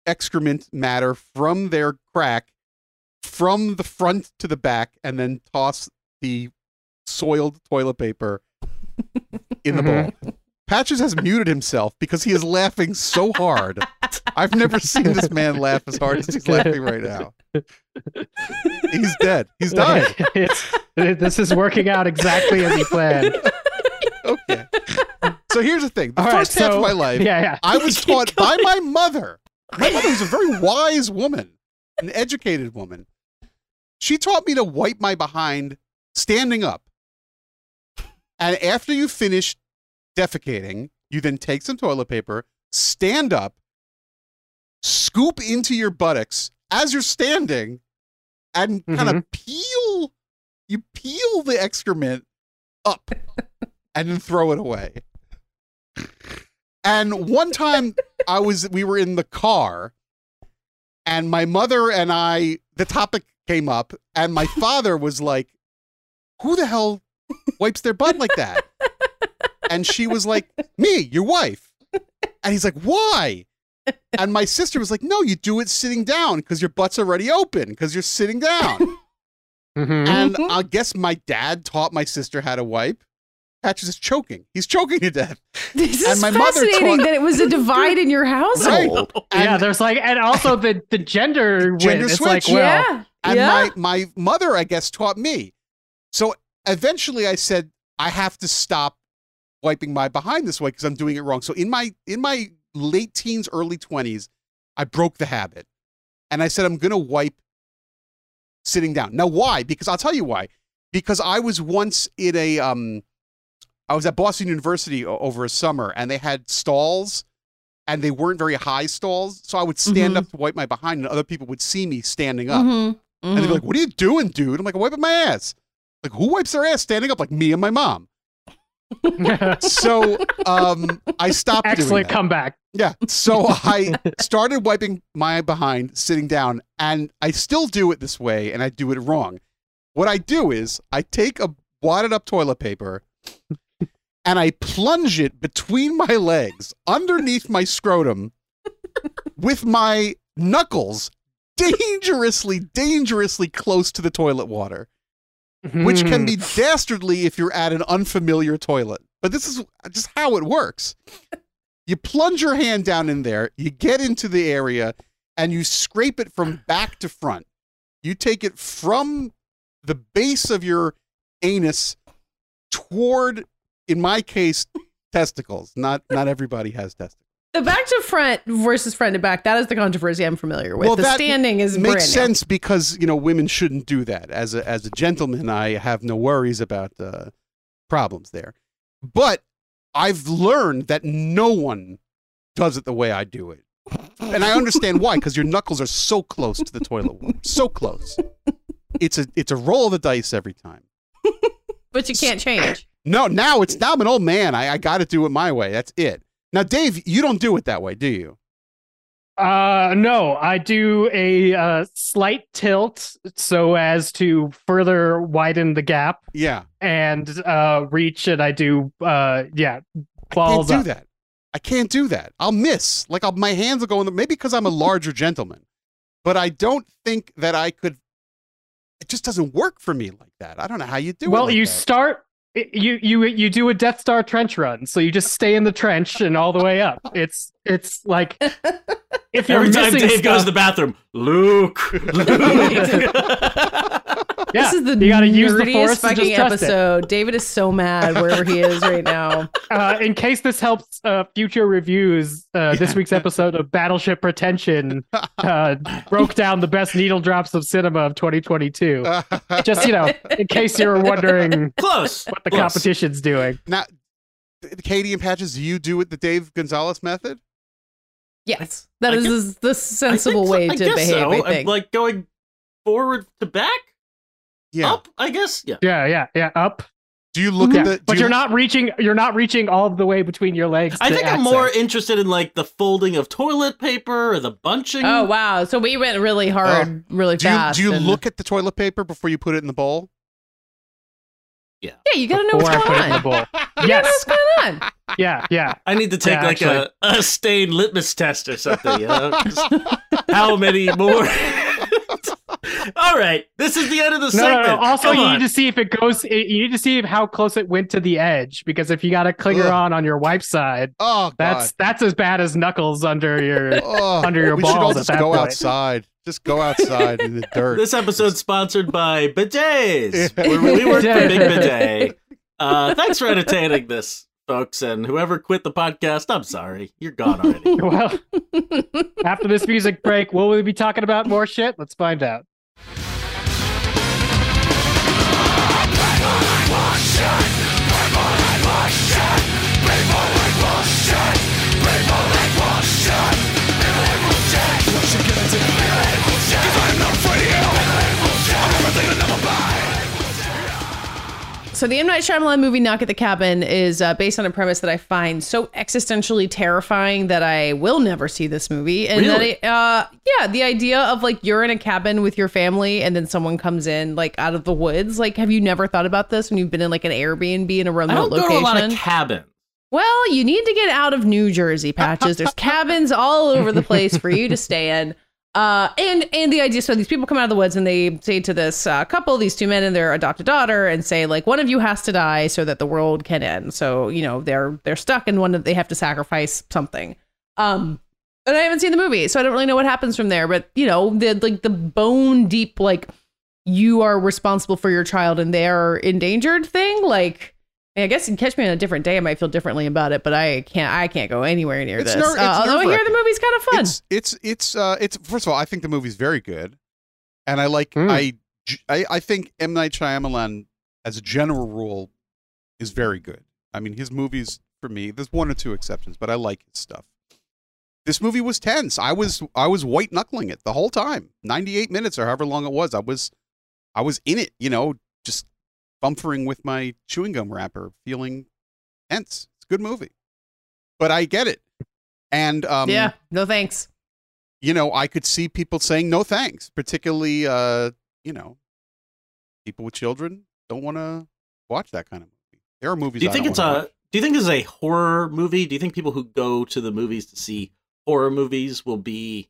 excrement matter from their crack from the front to the back, and then toss the soiled toilet paper in the mm-hmm. bowl. Patches has muted himself because he is laughing so hard. I've never seen this man laugh as hard as he's laughing right now. He's dead. He's died. it's, this is working out exactly as he planned. Okay. So here's the thing. The All right, first half so- of my life, Yeah, yeah. I was taught by my mother. My mother was a very wise woman, an educated woman. She taught me to wipe my behind standing up. And after you finish defecating, you then take some toilet paper, stand up, scoop into your buttocks as you're standing, and mm-hmm. kind of peel you peel the excrement up and then throw it away. And one time I was we were in the car And my mother and I, the topic came up, and my father was like, Who the hell wipes their butt like that? And she was like, Me, your wife. And he's like, Why? And my sister was like, No, you do it sitting down because your butt's already open because you're sitting down. Mhm. And I guess my dad taught my sister how to wipe. Patches is choking. He's choking to death. This And is my mother fascinating taught- that it was a divide in your household. yeah, And- there's like, and also the the gender, Gender win. It's like, switch. well, yeah. And yeah. my my mother, I guess, taught me. So eventually, I said I have to stop wiping my behind this way because I'm doing it wrong. So in my in my late teens, early twenties, I broke the habit, and I said I'm going to wipe sitting down. Now, why? Because I'll tell you why. Because I was once in a um, I was at Boston University over a summer, and they had stalls. And they weren't very high stalls, so I would stand Mhm. up to wipe my behind, and other people would see me standing up. Mhm. And they'd be Mhm. like, "What are you doing, dude?" I'm like, "I'm wiping my ass." Like, who wipes their ass standing up? Like me and my mom. So um, I stopped doing excellent comeback. Yeah. So I started wiping my behind sitting down, and I still do it this way, and I do it wrong. What I do is I take a wadded up toilet paper and I plunge it between my legs underneath my scrotum with my knuckles dangerously, dangerously close to the toilet water which can Hmm. be dastardly if you're at an unfamiliar toilet. But this is just how it works. You plunge your hand down in there, you get into the area, and you scrape it from back to front. You take it from the base of your anus toward, in my case, testicles. Not not everybody has testicles. The back to front versus front to back, that is the controversy I'm familiar with. Well, the standing is makes sense because you know women shouldn't do that. As a as a gentleman, I have no worries about uh, problems there. But I've learned that no one does it the way I do it, and I understand why. Because your knuckles are so close to the toilet water, so close. It's a it's a roll of the dice every time. But you can't change. No, now it's now I'm an old man. I, I got to do it my way. That's it. Now, Dave, you don't do it that way, do you? Uh, no, I do a uh, slight tilt so as to further widen the gap Yeah, and uh, reach, and I do, uh, yeah, I can't do up. that. I can't do that. I'll miss. Like I'll, my hands will go in the maybe because I'm a larger gentleman, but I don't think that I could. It just doesn't work for me like that. I don't know how you do it. Well, like you that. start. You you you do a Death Star trench run, so you just stay in the trench and all the way up. It's it's like if you're Every time missing Dave goes to the bathroom, Luke. Luke. yeah, this is the you gotta use the force fucking just trust it. episode. David is so mad wherever he is right now. uh, in case this helps uh, future reviews, uh, this week's episode of Battleship Pretension uh, broke down the best needle drops of cinema of 2022. Just you know, in case you were wondering Close. what the Close. competition's doing. now, Katie and Patches, you do it the Dave Gonzalez method? Yes, that I is the I sensible think so- way I to guess behave. so. I I'm, think. Like going forward to back, Yeah. up. I guess. Yeah. Yeah, yeah, yeah. Up. Do you look Yeah, at the? but you- you're not reaching. You're not reaching all the way between your legs. I to think I'm more interested in like the folding of toilet paper or the bunching. oh wow! So we went really oh. hard, really Oh. Do you, fast. do you and- look at the toilet paper before you put it in the bowl? Yeah, Yeah, you gotta know Before what's going it in the on. bowl. You gotta know what's going on. Yeah, yeah. I need to take Yeah, like actually. a, a stain litmus test or something. You know? How many more? All right, this is the end of the No, segment. no, no. Also, Come you on. need to see if it goes. You need to see how close it went to the edge, because if you got a clinger Ugh. on on your wipe side, Oh, that's that's as bad as knuckles under your. Oh, under your we should all just go point. outside. Just go outside in the dirt. This episode's sponsored by bidets. Yeah. we work for Big Bidet. Uh, thanks for entertaining this, folks. And whoever quit the podcast, I'm sorry. You're gone already. Well, after this music break, will we be talking about more shit? Let's find out. Shut So the M Night Shyamalan movie Knock at the Cabin is uh, based on a premise that I find so existentially terrifying that I will never see this movie. And Really? that it, uh, yeah, the idea of like you're in a cabin with your family and then someone comes in like out of the woods. Like, have you never thought about this when you've been in like an Airbnb in a remote don't go location? to a lot of cabins. Well, you need to get out of New Jersey, Patches. There's cabins all over the place for you to stay in. Uh, and and the idea, so these people come out of the woods and they say to this uh, couple, these two men and their adopted daughter, and say like, one of you has to die so that the world can end. So you know they're they're stuck and one they have to sacrifice something. Um, and I haven't seen the movie, so I don't really know what happens from there. But you know, the like the bone deep like you are responsible for your child and they're endangered thing, like. I guess you catch me on a different day, I might feel differently about it, but I can't. I can't go anywhere near It's this. ner- it's uh, although I hear the movie's kind of fun. It's it's it's uh it's first of all, I think the movie's very good, and I like Hmm. I, I I think M Night Shyamalan as a general rule is very good. I mean, his movies for me, there's one or two exceptions, but I like his stuff. This movie was tense. I was I was white knuckling it the whole time, 98 minutes or however long it was. I was I was in it, you know, just bumpering with my chewing gum wrapper, feeling tense. It's a good movie, but I get it, and um, yeah, no thanks. you know, I could see people saying no thanks, particularly, uh, you know, people with children don't want to watch that kind of movie. There are movies. Do you I think don't it's a? watch. Do you think this is a horror movie? Do you think people who go to the movies to see horror movies will be?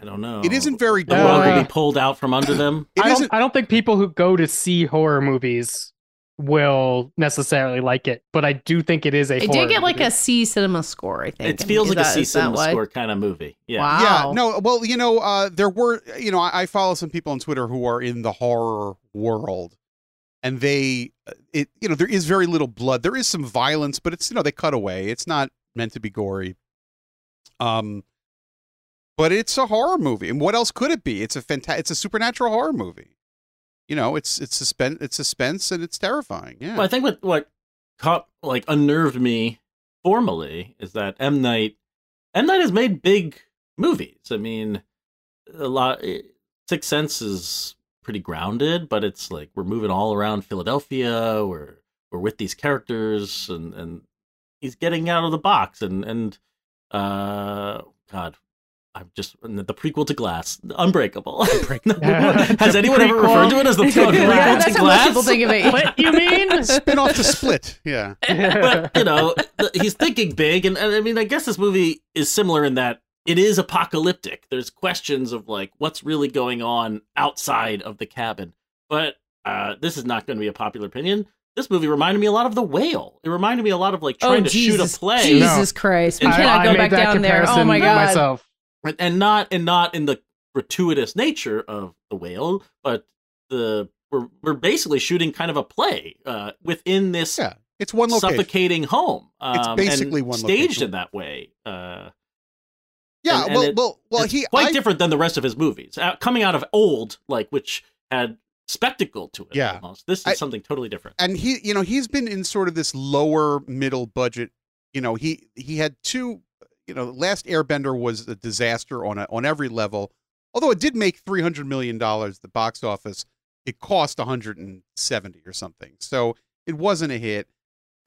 I don't know. It isn't very The world will be pulled out from under them. I don't, I don't think people who go to see horror movies will necessarily like it, but I do think it is a It horror did get like movie. a C CinemaScore, I think. It feels like a that- C is that cinema score kind of movie. Yeah. Wow. Yeah, no. Well, you know, uh, there were, you know, I, I follow some people on Twitter who are in the horror world, and they, uh, it, you know, there is very little blood. There is some violence, but it's, you know, they cut away. It's not meant to be gory. Um, but it's a horror movie, and what else could it be? It's a fanta- It's a supernatural horror movie. You know, it's it's suspense, it's suspense, and it's terrifying. Yeah. Well, I think what what caught like unnerved me formally is that M Night M Night has made big movies. I mean, a lot. eh, Sixth Sense is pretty grounded, but it's like we're moving all around Philadelphia. We're we're with these characters, and and he's getting out of the box. And and uh, God, I'm just the prequel to Glass, Unbreakable. Has The anyone ever referred to it as the prequel Yeah, to that's how most Glass? people think of it. What you mean? Spin off to Split. Yeah. but you know, he's thinking big, and, and I mean, I guess this movie is similar in that it is apocalyptic. There's questions of like what's really going on outside of the cabin. But uh, this is not going to be a popular opinion. This movie reminded me a lot of The Whale. It reminded me a lot of like trying oh to Jesus! shoot a play, Jesus Christ! We I- cannot I go made back down there. Oh my god! Myself. And, not and not in the gratuitous nature of The Whale, but the we're we're basically shooting kind of a play uh, within this Yeah. It's one location. suffocating home. It's um, basically and one staged location. in that way. Uh, Yeah. and- and well, it- well, well. it's He quite I- different than the rest of his movies. Uh, coming out of old, like which had spectacle to it. Yeah. almost. This is I- something totally different. and he you know he's been in sort of this lower middle budget you know he he had two you know last airbender was a disaster on a, on every level although it did make 300 million dollars the box office it cost 170 or something so it wasn't a hit.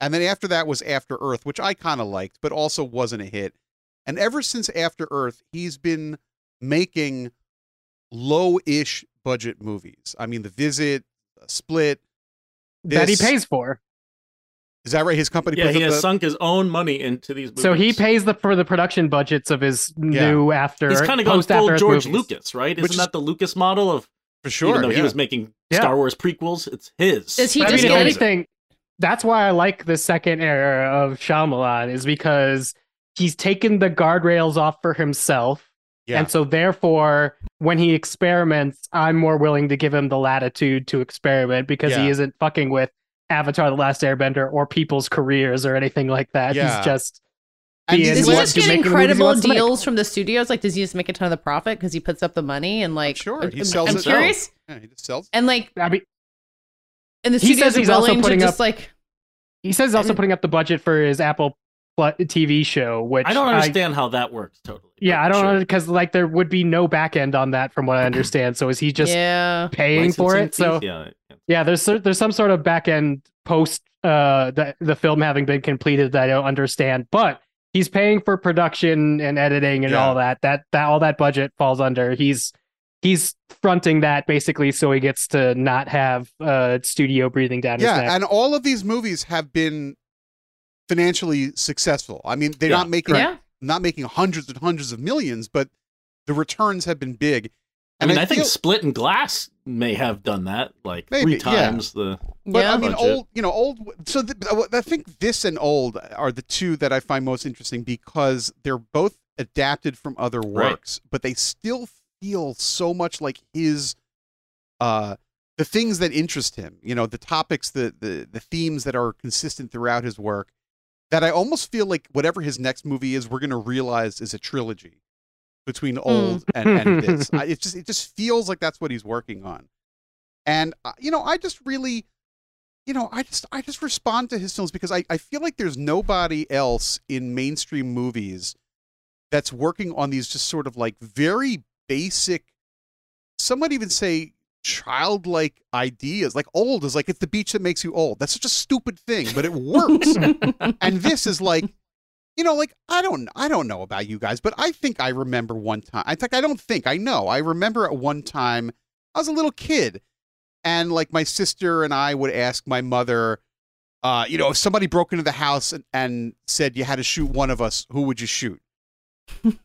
And then after that was after earth which i kind of liked but also wasn't a hit. And ever since after earth he's been making low-ish budget movies. I mean the visit split that he pays for. Is that right? His company Yeah, puts he up has the, sunk his own money into these movies. So he pays the for the production budgets of his new after He's kind of gone post full after George movies. Lucas, right? Which Isn't is- that the Lucas model of for sure. even though he was making Yeah. Star Wars prequels? It's his. Does he But I just mean, if get anything, that's why I like the second era of Shyamalan is because he's taken the guardrails off for himself. Yeah. And so therefore, when he experiments, I'm more willing to give him the latitude to experiment because Yeah. he isn't fucking with Avatar: The Last Airbender or people's careers or anything like that. Yeah. He's just And Does he just get make the movies he incredible wants make. deals from the studios? Like, does he just make a ton of the profit because he puts up the money and like? sure. He I'm- sells I'm it. curious. Yeah, he just sells. And like, I mean, and the He studios says he's are also willing to putting just up- like. he says he's also putting up the budget for his Apple Pl- TV show, which I don't understand how that works totally. Yeah, I don't sure. know because like there would be no back end on that from what I understand. So is he just yeah. paying for Licensing it? So yeah, Yeah, there's there's some sort of back end post uh the the film having been completed that I don't understand, but he's paying for production and editing and Yeah. all that. That that all that budget falls under. He's he's fronting that basically so he gets to not have uh studio breathing down his yeah, neck. and all of these movies have been financially successful. I mean, they're Yeah. not making Yeah. not making hundreds and hundreds of millions, but the returns have been big. I mean, I I, think feel- Split and Glass may have done that like Maybe, three yeah. times the. But yeah. I mean, Budget. old, you know, old. So the, I think this and old are the two that I find most interesting because they're both adapted from other Right. works, but they still feel so much like his, uh, the things that interest him. You know, the topics, the the the themes that are consistent throughout his work. That I almost feel like whatever his next movie is, we're going to realize is a trilogy between old and, and this. I, it just it just feels like that's what he's working on, and uh, you know, I just really you know, I just I just respond to his films because I, I feel like there's nobody else in mainstream movies that's working on these just sort of like very basic some might even say childlike ideas. Like old is like it's the beach that makes you old. That's such a stupid thing, but it works. and this is like you know, like I don't I don't know about you guys, but I think I remember one time. I think I don't think I know. I remember at one time I was a little kid and like my sister and I would ask my mother, uh, you know, if somebody broke into the house and, and said you had to shoot one of us, who would you shoot?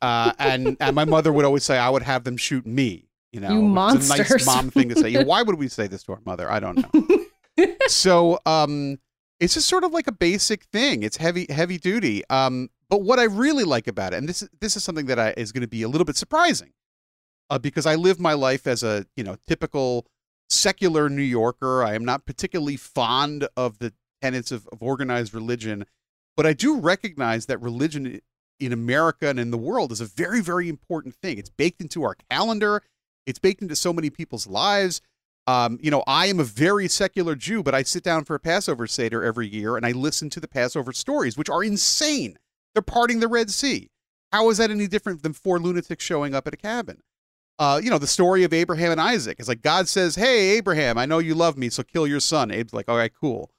Uh, and and my mother would always say I would have them shoot me. You know, You It's a nice mom thing to say. You know, why would we say this to our mother? I don't know. so um, it's just sort of like a basic thing. It's heavy heavy duty. Um, but what I really like about it, and this is this is something that I, is going to be a little bit surprising, uh, because I live my life as a you know typical secular New Yorker. I am not particularly fond of the tenets of, of organized religion, but I do recognize that religion in America and in the world is a very, very important thing. It's baked into our calendar. It's baked into so many people's lives. Um, you know, I am a very secular Jew, but I sit down for a Passover Seder every year and I listen to the Passover stories, which are insane. They're parting the Red Sea. How is that any different than four lunatics showing up at a cabin? uh, you know, the story of Abraham and Isaac. It's like God says, "Hey, Abraham, I know you love me, so kill your son." Abe's like, "All right, cool."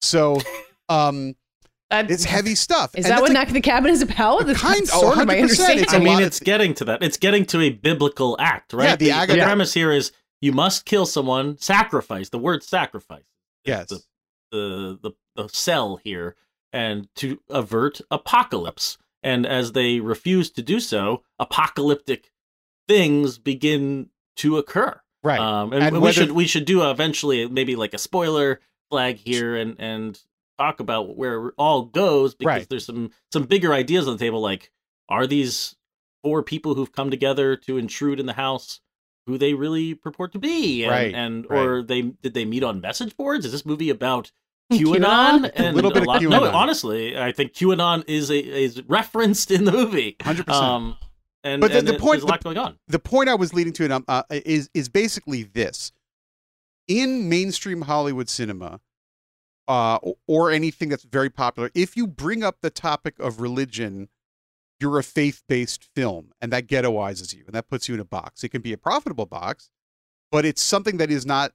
So, um, That- it's heavy stuff. Is And that what like- Knock the Cabin is about? That's Kind- sort of my 100%. It's understanding. a I mean, lot- it's getting to that. It's getting to a biblical act, right? Yeah, the the, ag- the yeah. premise here is you must kill someone, sacrifice. The word sacrifice. Yes. The, the the the cell here, and to avert apocalypse. And as they refuse to do so, apocalyptic things begin to occur. right. Um, and, And we whether- should we should do eventually maybe like a spoiler flag here and and talk about where it all goes because Right. there's some some bigger ideas on the table. Like, are these four people who've come together to intrude in the house who they really purport to be? And, Right, and right. or they did they meet on message boards? Is this movie about QAnon? QAnon? A little bit of lot- No, QAnon. honestly, I think QAnon is a, is referenced in the movie. Hundred percent. Um, and, But the- and the it- point- there's a lot going on. the point I was leading to um, uh, is is basically this: in mainstream Hollywood cinema, uh, or- anything that's very popular, if you bring up the topic of religion, you're a faith-based film, and that ghettoizes you, and that puts you in a box. It can be a profitable box, but it's something that is not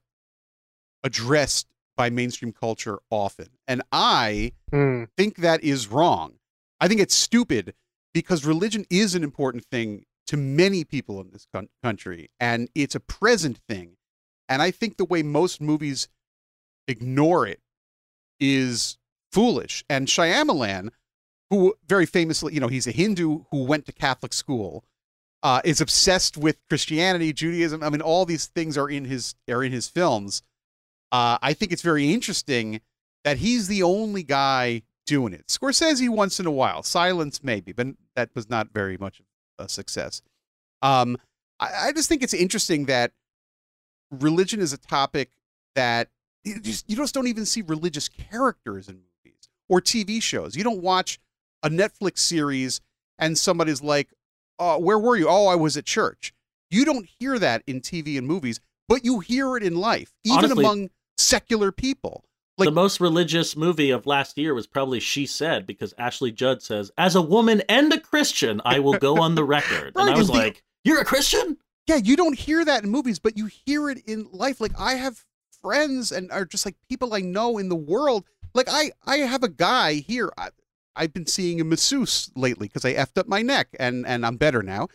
addressed by mainstream culture often. And I Hmm. think that is wrong. I think it's stupid because religion is an important thing to many people in this coun- country, and it's a present thing. And I think the way most movies ignore it is foolish. And Shyamalan, who very famously, you know, he's a Hindu who went to Catholic school, uh, is obsessed with Christianity, Judaism. I mean, all these things are in his are in his films. Uh, I think it's very interesting that he's the only guy doing it. Scorsese once in a while, Silence maybe, but that was not very much a success. Um, I, I just think it's interesting that religion is a topic that you just you just don't even see religious characters in movies or TV shows. You don't watch a Netflix series and somebody's like, "Oh, where were you? Oh, I was at church." You don't hear that in TV and movies, but you hear it in life, even Honestly- among secular people. Like the most religious movie of last year was probably She Said because Ashley Judd says, "As a woman and a Christian, I will go on the record." Right, and I was and the- like, "You're a Christian?" Yeah, you don't hear that in movies, but you hear it in life. Like I have friends and are just like people I know in the world. Like I I have a guy here. I, I've been seeing a masseuse lately because I effed up my neck and and I'm better now.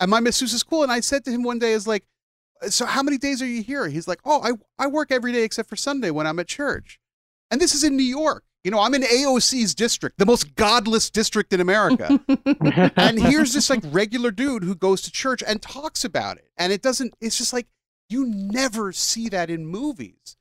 And my masseuse is cool. And I said to him one day, "Is like, so how many days are you here?" He's like, "Oh, I I work every day except for Sunday when I'm at church." And this is in New York. You know, I'm in AOC's district, the most godless district in America. and here's this like regular dude who goes to church and talks about it. And it doesn't, it's just like, you never see that in movies.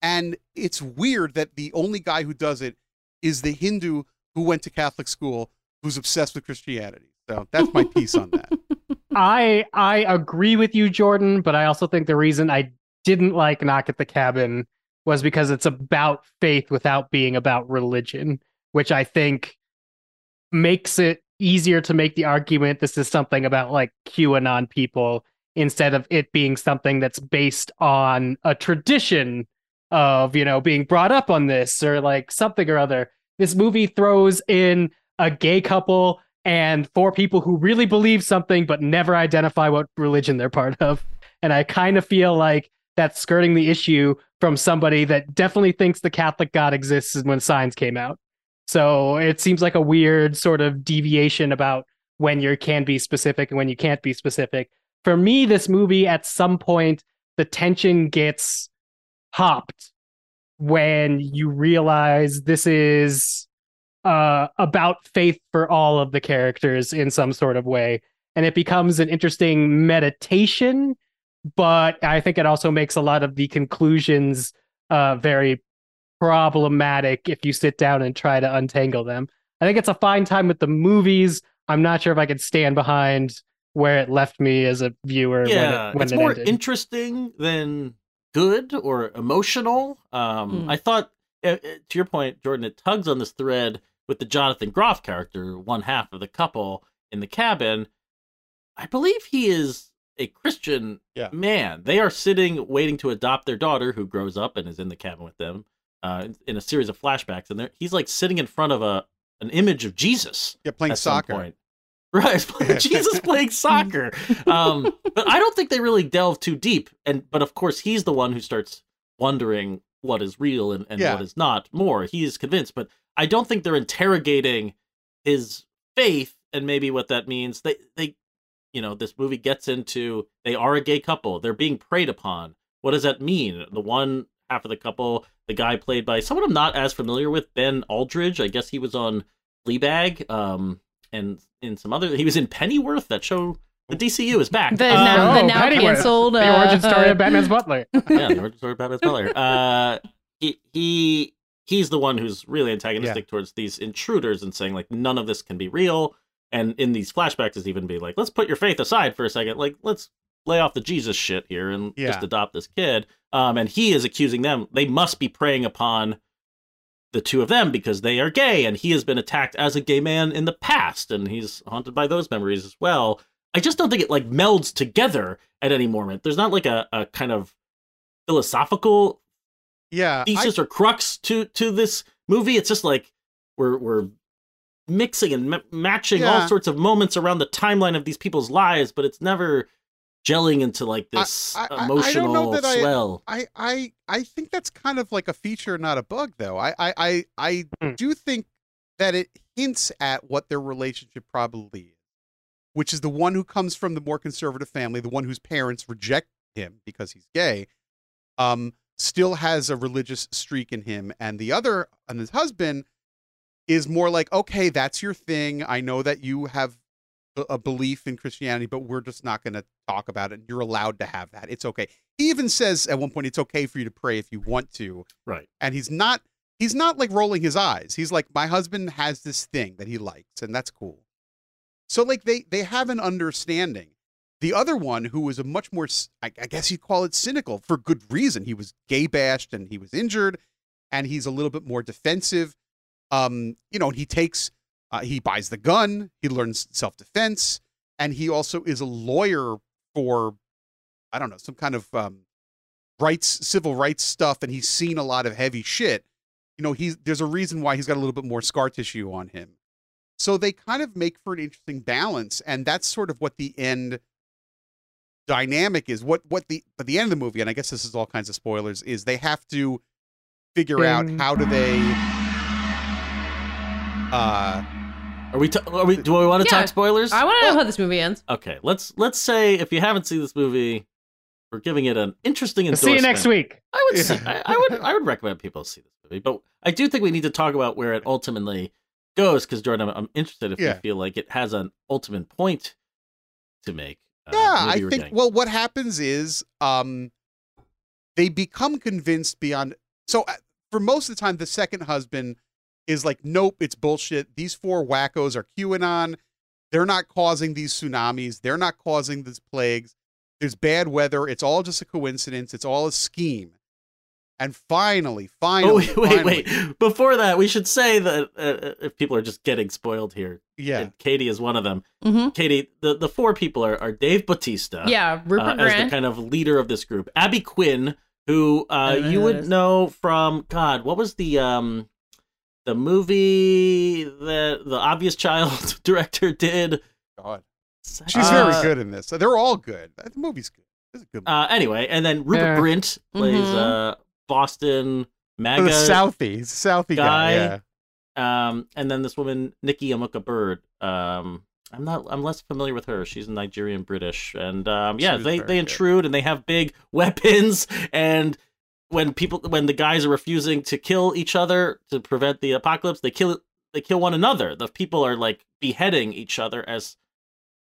And it's weird that the only guy who does it is the Hindu who went to Catholic school who's obsessed with Christianity. So that's my piece on that. I I agree with you, Jordan, but I also think the reason I didn't like Knock at the Cabin was because it's about faith without being about religion, which I think makes it easier to make the argument this is something about like QAnon people instead of it being something that's based on a tradition of, you know, being brought up on this or like something or other. This movie throws in a gay couple and four people who really believe something but never identify what religion they're part of. And I kind of feel like that's skirting the issue from somebody that definitely thinks the Catholic God exists when Signs came out. So it seems like a weird sort of deviation about when you can be specific and when you can't be specific. For me, this movie at some point the tension gets hopped when you realize this is uh, about faith for all of the characters in some sort of way. And it becomes an interesting meditation, but I think it also makes a lot of the conclusions uh, very problematic if you sit down and try to untangle them. I think it's a fine time with the movies. I'm not sure if I could stand behind where it left me as a viewer. Yeah, when it, when it's it more ended. interesting than good or emotional. Um, Hmm. I thought, uh, uh, to your point, Jordan, it tugs on this thread with the Jonathan Groff character, one half of the couple in the cabin. I believe he is a Christian Yeah. man. They are sitting waiting to adopt their daughter, who grows up and is in the cabin with them, uh, in a series of flashbacks, and they're- he's like sitting in front of a an image of Jesus Yeah, playing at some soccer. Right, Jesus playing soccer. Um, but I don't think they really delve too deep. And but of course, he's the one who starts wondering what is real and, and Yeah. what is not. More, he is convinced, but I don't think they're interrogating his faith and maybe what that means. They they, you know, this movie gets into they are a gay couple. They're being preyed upon. What does that mean? The one half of the couple, the guy played by someone I'm not as familiar with, Ben Aldridge. I guess he was on Fleabag. Um, and in some other, he was in Pennyworth. That show, the DCU is back. The Um, now, the Oh, now Pennyworth. canceled. the origin story uh, of Batman's butler. yeah, the origin story of Batman's Butler. Uh, he he he's the one who's really antagonistic towards these intruders and saying like none of this can be real. And in these flashbacks, is even be like, let's put your faith aside for a second. Like, let's lay off the Jesus shit here and Yeah. just adopt this kid. Um, and he is accusing them. They must be preying upon the two of them because they are gay, and he has been attacked as a gay man in the past, and he's haunted by those memories as well. I just don't think it like melds together at any moment. There's not like a, a kind of philosophical Yeah, I- thesis or crux to to this movie. It's just like we're we're mixing and ma- matching Yeah. all sorts of moments around the timeline of these people's lives, but it's never gelling into like this I- I- I don't emotional know that I- swell. I, I I think that's kind of like a feature, not a bug, though. I I I, I Hmm. do think that it hints at what their relationship probably is, which is the one who comes from the more conservative family, the one whose parents reject him because he's gay, um, still has a religious streak in him, and the other, and his husband, is more like, okay, that's your thing. I know that you have a- belief in Christianity, but we're just not going to talk about it. You're allowed to have that. It's okay. He even says at one point, it's okay for you to pray if you want to. Right. And he's not, he's not like rolling his eyes. He's like, my husband has this thing that he likes, and that's cool. So like they they have an understanding. The other one, who was a much more—I guess you'd call it cynical for good reason. He was gay bashed and he was injured, and he's a little bit more defensive. Um, you know, he takes, uh, he buys the gun, he learns self defense, and he also is a lawyer for, I don't know, some kind of um, rights, civil rights stuff, and he's seen a lot of heavy shit. You know, he's there's a reason why he's got a little bit more scar tissue on him. So they kind of make for an interesting balance, and that's sort of what the end dynamic is what what the but the end of the movie, and I guess this is all kinds of spoilers, is they have to figure out how do they uh Are we? T- are we? Do we want to Yeah. talk spoilers? I want to know how this movie ends. Okay, let's let's say if you haven't seen this movie, we're giving it an interesting See you next week. I would Yeah. say, I, I would I would recommend people see this movie, but I do think we need to talk about where it ultimately goes because Jordan, I'm, I'm interested if Yeah. you feel like it has an ultimate point to make. uh, yeah, I think getting. well what happens is um they become convinced beyond so uh, for most of the time the second husband is like nope, it's bullshit. These four wackos are QAnon. They're not causing these tsunamis. They're not causing these plagues. There's bad weather. It's all just a coincidence. It's all a scheme. And finally, Oh finally, wait, wait, finally- wait! Before that, we should say that uh, if people are just getting spoiled here, Yeah. Katey is one of them. hmm Katey, the, the four people are, are Dave Bautista, Yeah, uh, Rupert as the kind of leader of this group. Abby Quinn, who uh, you would know from God, what was the um the movie that the Obvious Child director did? God. She's She's Uh, very good in this. They're all good. The movie's good. It's a good movie. Uh, anyway, and then Rupert Yeah. Grint plays Mhm. uh, Boston the Southie. He's a Southie guy. guy. Yeah. Um, and then this woman, Nikki Amuka Bird. Um, I'm not. I'm less familiar with her. She's Nigerian British, and um, yeah, She they very they good. intrude and they have big weapons. And when people, when the guys are refusing to kill each other to prevent the apocalypse, they kill they kill one another. The people are like beheading each other as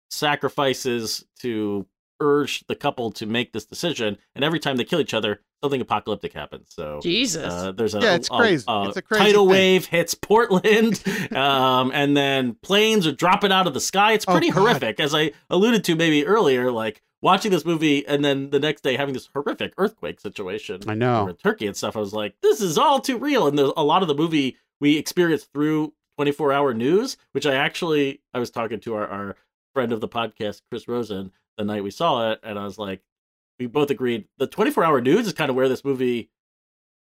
sacrifices to urge the couple to make this decision. And every time they kill each other, something apocalyptic happens. So Jesus. uh, there's a, Yeah, it's a- crazy. a It's a crazy tidal thing. wave hits Portland, um, and then planes are dropping out of the sky. It's Oh, pretty God. horrific, as I alluded to maybe earlier. Like watching this movie, and then the next day having this horrific earthquake situation. I know. in Turkey and stuff. I was like, this is all too real. And there's a lot of the movie we experienced through 24 hour news, which I actually I was talking to our, our friend of the podcast, Chris Rosen, the night we saw it, and I was like, we both agreed the 24 hour news is kind of where this movie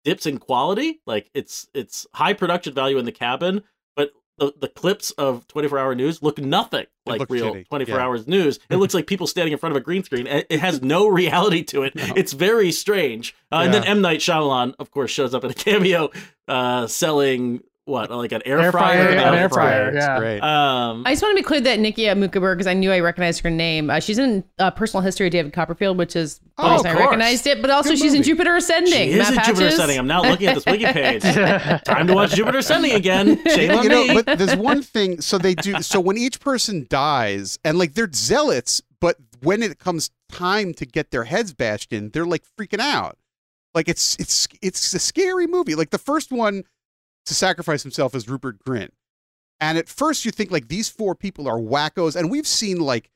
dips in quality. Like it's it's high production value in the cabin, the, the clips of 24 hour news look nothing like real shitty, 24 yeah. hours news. It looks like people standing in front of a green screen. It it has no reality to it. No. It's very strange. Uh, And then Yeah. M Night Shyamalan, of course, shows up in a cameo, uh, selling what like an air, Air fryer. fryer, an air fryer, It's yeah. great. Um, I just want to be clear that Nikki Mukaberg, because I knew I recognized her name. Uh, she's in uh, Personal History of David Copperfield, which is the Oh, reason of I recognized it. But also, Good she's in. Jupiter Ascending. she is Matt in Jupiter Ascending. I'm now looking at this wiki page. Time to watch Jupiter Ascending again. Shame on you me. know, but there's one thing. So they do. So when each person dies, and like they're zealots, but when it comes time to get their heads bashed in, they're like freaking out. Like it's it's it's a scary movie. Like the first one to sacrifice himself as Rupert Grint, and at first you think like these four people are wackos, and we've seen like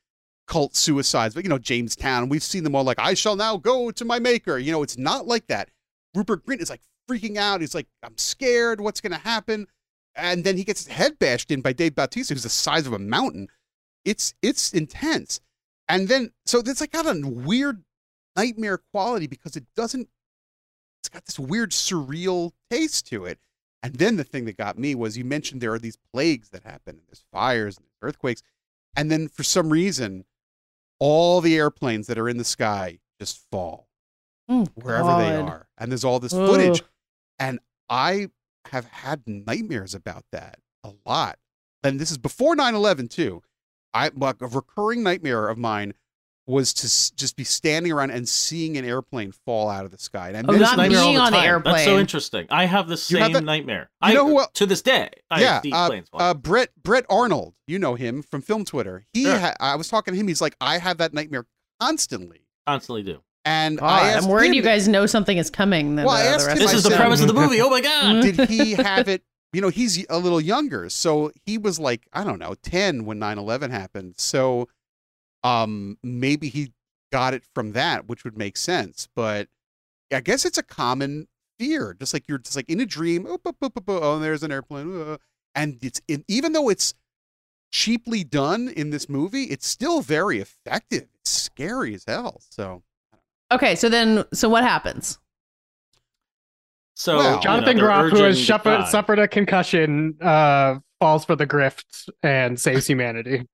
cult suicides, but you know Jonestown. We've seen them all like I shall now go to my maker. You know, it's not like that. Rupert Grint is like freaking out. He's like, I'm scared. What's going to happen? and then he gets his head bashed in by Dave Bautista, who's the size of a mountain. It's it's intense, and then so it's like got a weird nightmare quality because it doesn't. It's got this weird surreal taste to it. And then the thing that got me was you mentioned there are these plagues that happen, and there's fires and there's earthquakes, and then for some reason, all the airplanes that are in the sky just fall Oh, wherever they are, and there's all this footage. And I have had nightmares about that a lot. And this is before 9/11 too. I like a recurring nightmare of mine was to s- just be standing around and seeing an airplane fall out of the sky. And I Oh, not mentioned nightmare all the on the time. That's so interesting. I have the same that- nightmare. You I, know who to this day, I yeah, see uh, planes uh, Brett Brett Arnold, you know him from Film Twitter. He, Sure. ha- I was talking to him. He's like, I have that nightmare constantly. Constantly do. And God, I asked I'm worried him, you guys know something is coming. Than Well, I the, the asked rest him, This I is the said- premise of the movie. Oh my god! did he have it you know he's a little younger so he was like i don't know 10 when 9-11 happened so um maybe he got it from that which would make sense but i guess it's a common fear just like you're just like in a dream oh, boop, boop, boop, boop, oh there's an airplane uh, and it's it, even though it's cheaply done in this movie it's still very effective it's scary as hell so Okay, so then, so what happens? So Well, you know, Jonathan Groff, who has urging suffered, suffered a concussion, uh, falls for the grift and saves humanity.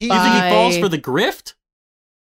He, You think he falls for the grift?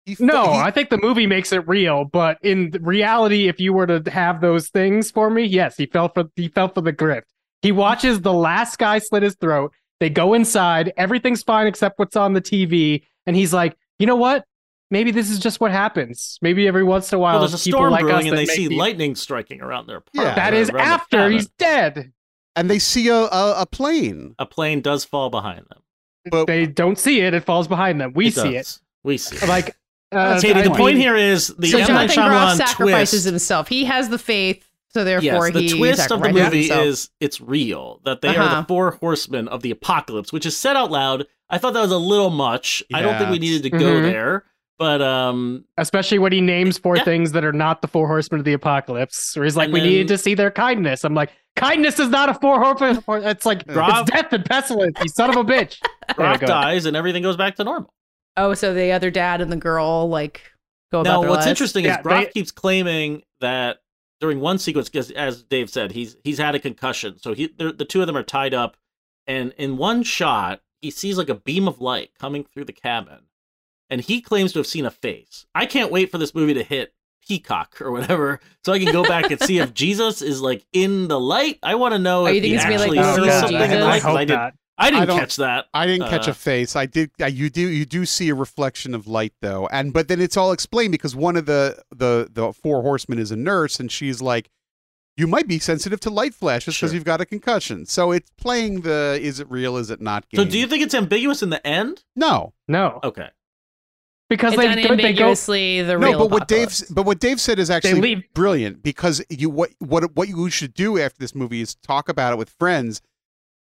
He, No, he- I think the movie makes it real, but in reality, if you were to have those things for me, yes, he fell for he fell for the grift. He watches the last guy slit his throat. They go inside, everything's fine except what's on the TV, and he's like, you know what? Maybe this is just what happens. Maybe every once in a while, Well, there's a storm like brewing, and they see the- lightning striking around their Yeah. apartment, That or is around the after he's dead. and they see a, a, a plane. A plane does fall behind them. But They don't see it; it falls behind them. We It see does. We see it. it. Like, uh, Katey, I the mean- point here is the so M. Night Jonathan Groff sacrifices twist. himself. He has the faith, so therefore Yes, the he twist of the movie himself. is it's real that they are Uh-huh. the four horsemen of the apocalypse, which is said out loud. I thought that was a little much. I don't think we needed to go Mhm. there, but um, especially when he names four Yeah. things that are not the four horsemen of the apocalypse. Where he's like, And we then- needed to see their kindness. I'm like, kindness is not a four horsemen. It's like Groff- it's death and pestilence. You son of a bitch. There we Groff go. dies and everything goes back to normal. Oh, so the other dad and the girl like go about Now, their what's lives? interesting Yeah, is Groff they- keeps claiming that during one sequence, because as Dave said, he's he's had a concussion, so he the two of them are tied up, and in one shot, he sees like a beam of light coming through the cabin, and he claims to have seen a face. I can't wait for this movie to hit Peacock or whatever, so I can go back and see if Jesus is like in the light. I want to know Oh, if you he it's like, actually Oh, literal sees God. something in Jesus? the I hope I did. not. I I didn't don't- catch that. I didn't catch Uh, a face. I did. Uh, you do. You do see a reflection of light though, and but then it's all explained because one of the the the four horsemen is a nurse, and she's like, "You might be sensitive to light flashes because Sure. you've got a concussion." So it's playing the "Is it real? Is it not?" So, do you think it's ambiguous in the end? No, No, Okay. Because it's they go, they go. unambiguously the no. real But what Dave apocalypse. but what Dave said is actually leave- brilliant because you what what what you should do after this movie is talk about it with friends,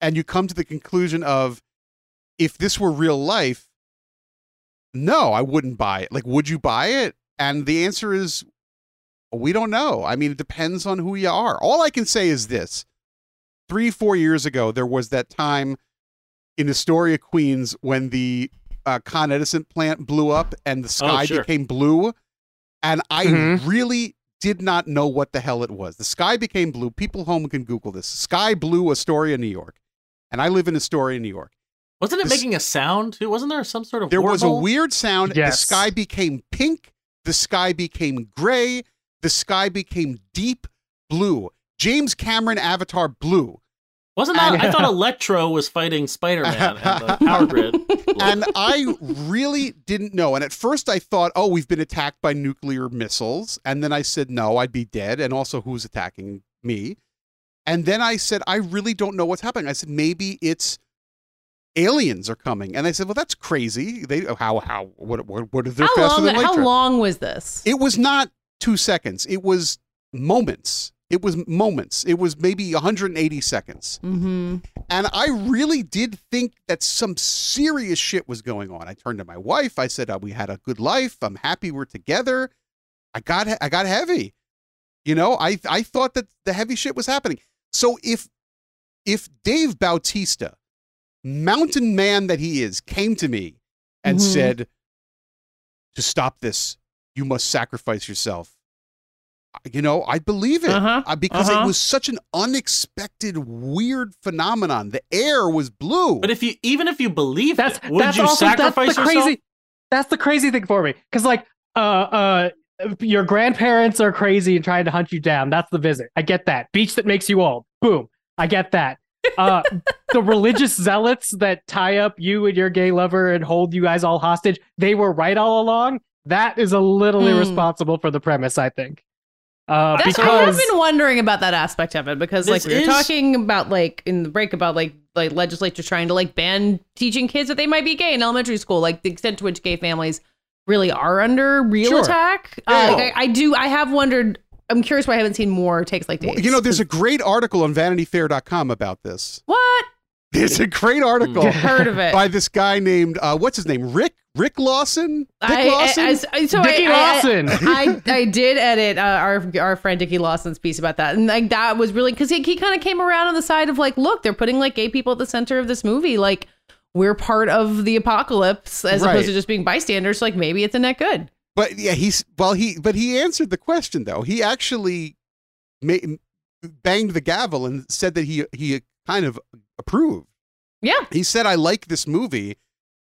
and you come to the conclusion of if this were real life, no, I wouldn't buy it. Like, would you buy it? And the answer is we don't know. I mean, it depends on who you are. All I can say is this three, four years ago, there was that time in Astoria, Queens, when the uh, Con Edison plant blew up and the sky sure. became blue. And I Mhm. really did not know what the hell it was. The sky became blue. People home can Google this. Sky blue, Astoria, New York. And I live in Astoria, New York. Wasn't it This- making a sound too? Wasn't there some sort of There was a weird sound. Yes. The sky became pink. The sky became gray. The sky became deep blue. James Cameron Avatar blue. Wasn't that? And- I thought Electro was fighting Spider Man and the power grid. And I really didn't know. And at first I thought, oh, we've been attacked by nuclear missiles. And then I said, no, I'd be dead. And also, who's attacking me? And then I said, I really don't know what's happening. I said, maybe it's aliens are coming. And I said, well, that's crazy. They how how what what what are they How faster long? than light How travel? long was this? It was not two seconds. It was moments. It was moments. It was maybe 180 seconds. mm-hmm. And I really did think that some serious shit was going on. I turned to my wife. I said, uh, "We had a good life. I'm happy we're together." I got I got heavy. You know, I I thought that the heavy shit was happening. So if if Dave Bautista, mountain man that he is, came to me and Mhm. said, "To stop this, you must sacrifice yourself." You know, I believe it Uh-huh. uh, because Uh-huh. it was such an unexpected, weird phenomenon. The air was blue. But if you even if you believe That's it, would that's you also sacrifice that's the yourself? crazy. That's the crazy thing for me, because like uh uh. Your grandparents are crazy and trying to hunt you down. That's the visit. I get that. Beach that makes you old. Boom. I get that. Uh, the religious zealots that tie up you and your gay lover and hold you guys all hostage, they were right all along. That is a little Hmm. irresponsible for the premise, I think. Uh, That's, I have been wondering about that aspect of it because, like, This we were is- talking about, like, in the break about, like, like legislatures trying to like ban teaching kids that they might be gay in elementary school, like the extent to which gay families really are under real Sure. attack. Yeah. Uh, I, I do. I have wondered. I'm curious why I haven't seen more takes like Well, you know, there's a great article on VanityFair.com about this. what There's a great article heard of it. by this guy named uh, what's his name? Rick Rick Lawson. Dick Lawson. I, I, so Dickie I, I- Lawson. I, I did edit uh, our our friend Dickie Lawson's piece about that, and like that was really because he, he kind of came around on the side of like, look, they're putting like gay people at the center of this movie, like we're part of the apocalypse as Right. opposed to just being bystanders. Like maybe it's a net good. But yeah, he's well. He but he answered the question though. He actually ma- banged the gavel and said that he he kind of approved. Yeah, He said, "I like this movie,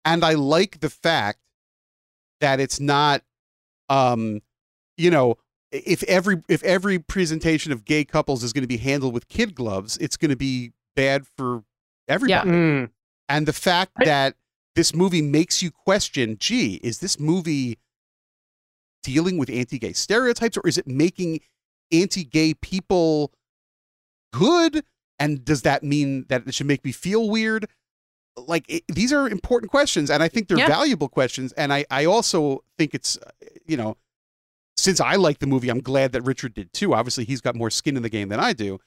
and I like the fact that it's not um you know if every if every presentation of gay couples is going to be handled with kid gloves it's going to be bad for everybody. Mm. and the fact I- that this movie makes you question gee is this movie dealing with anti-gay stereotypes or is it making anti-gay people good? And does that mean that it should make me feel weird like it, these are important questions and i think they're Yeah. valuable questions and i i also think it's uh, you know since i like the movie i'm glad that richard did too obviously he's got more skin in the game than i do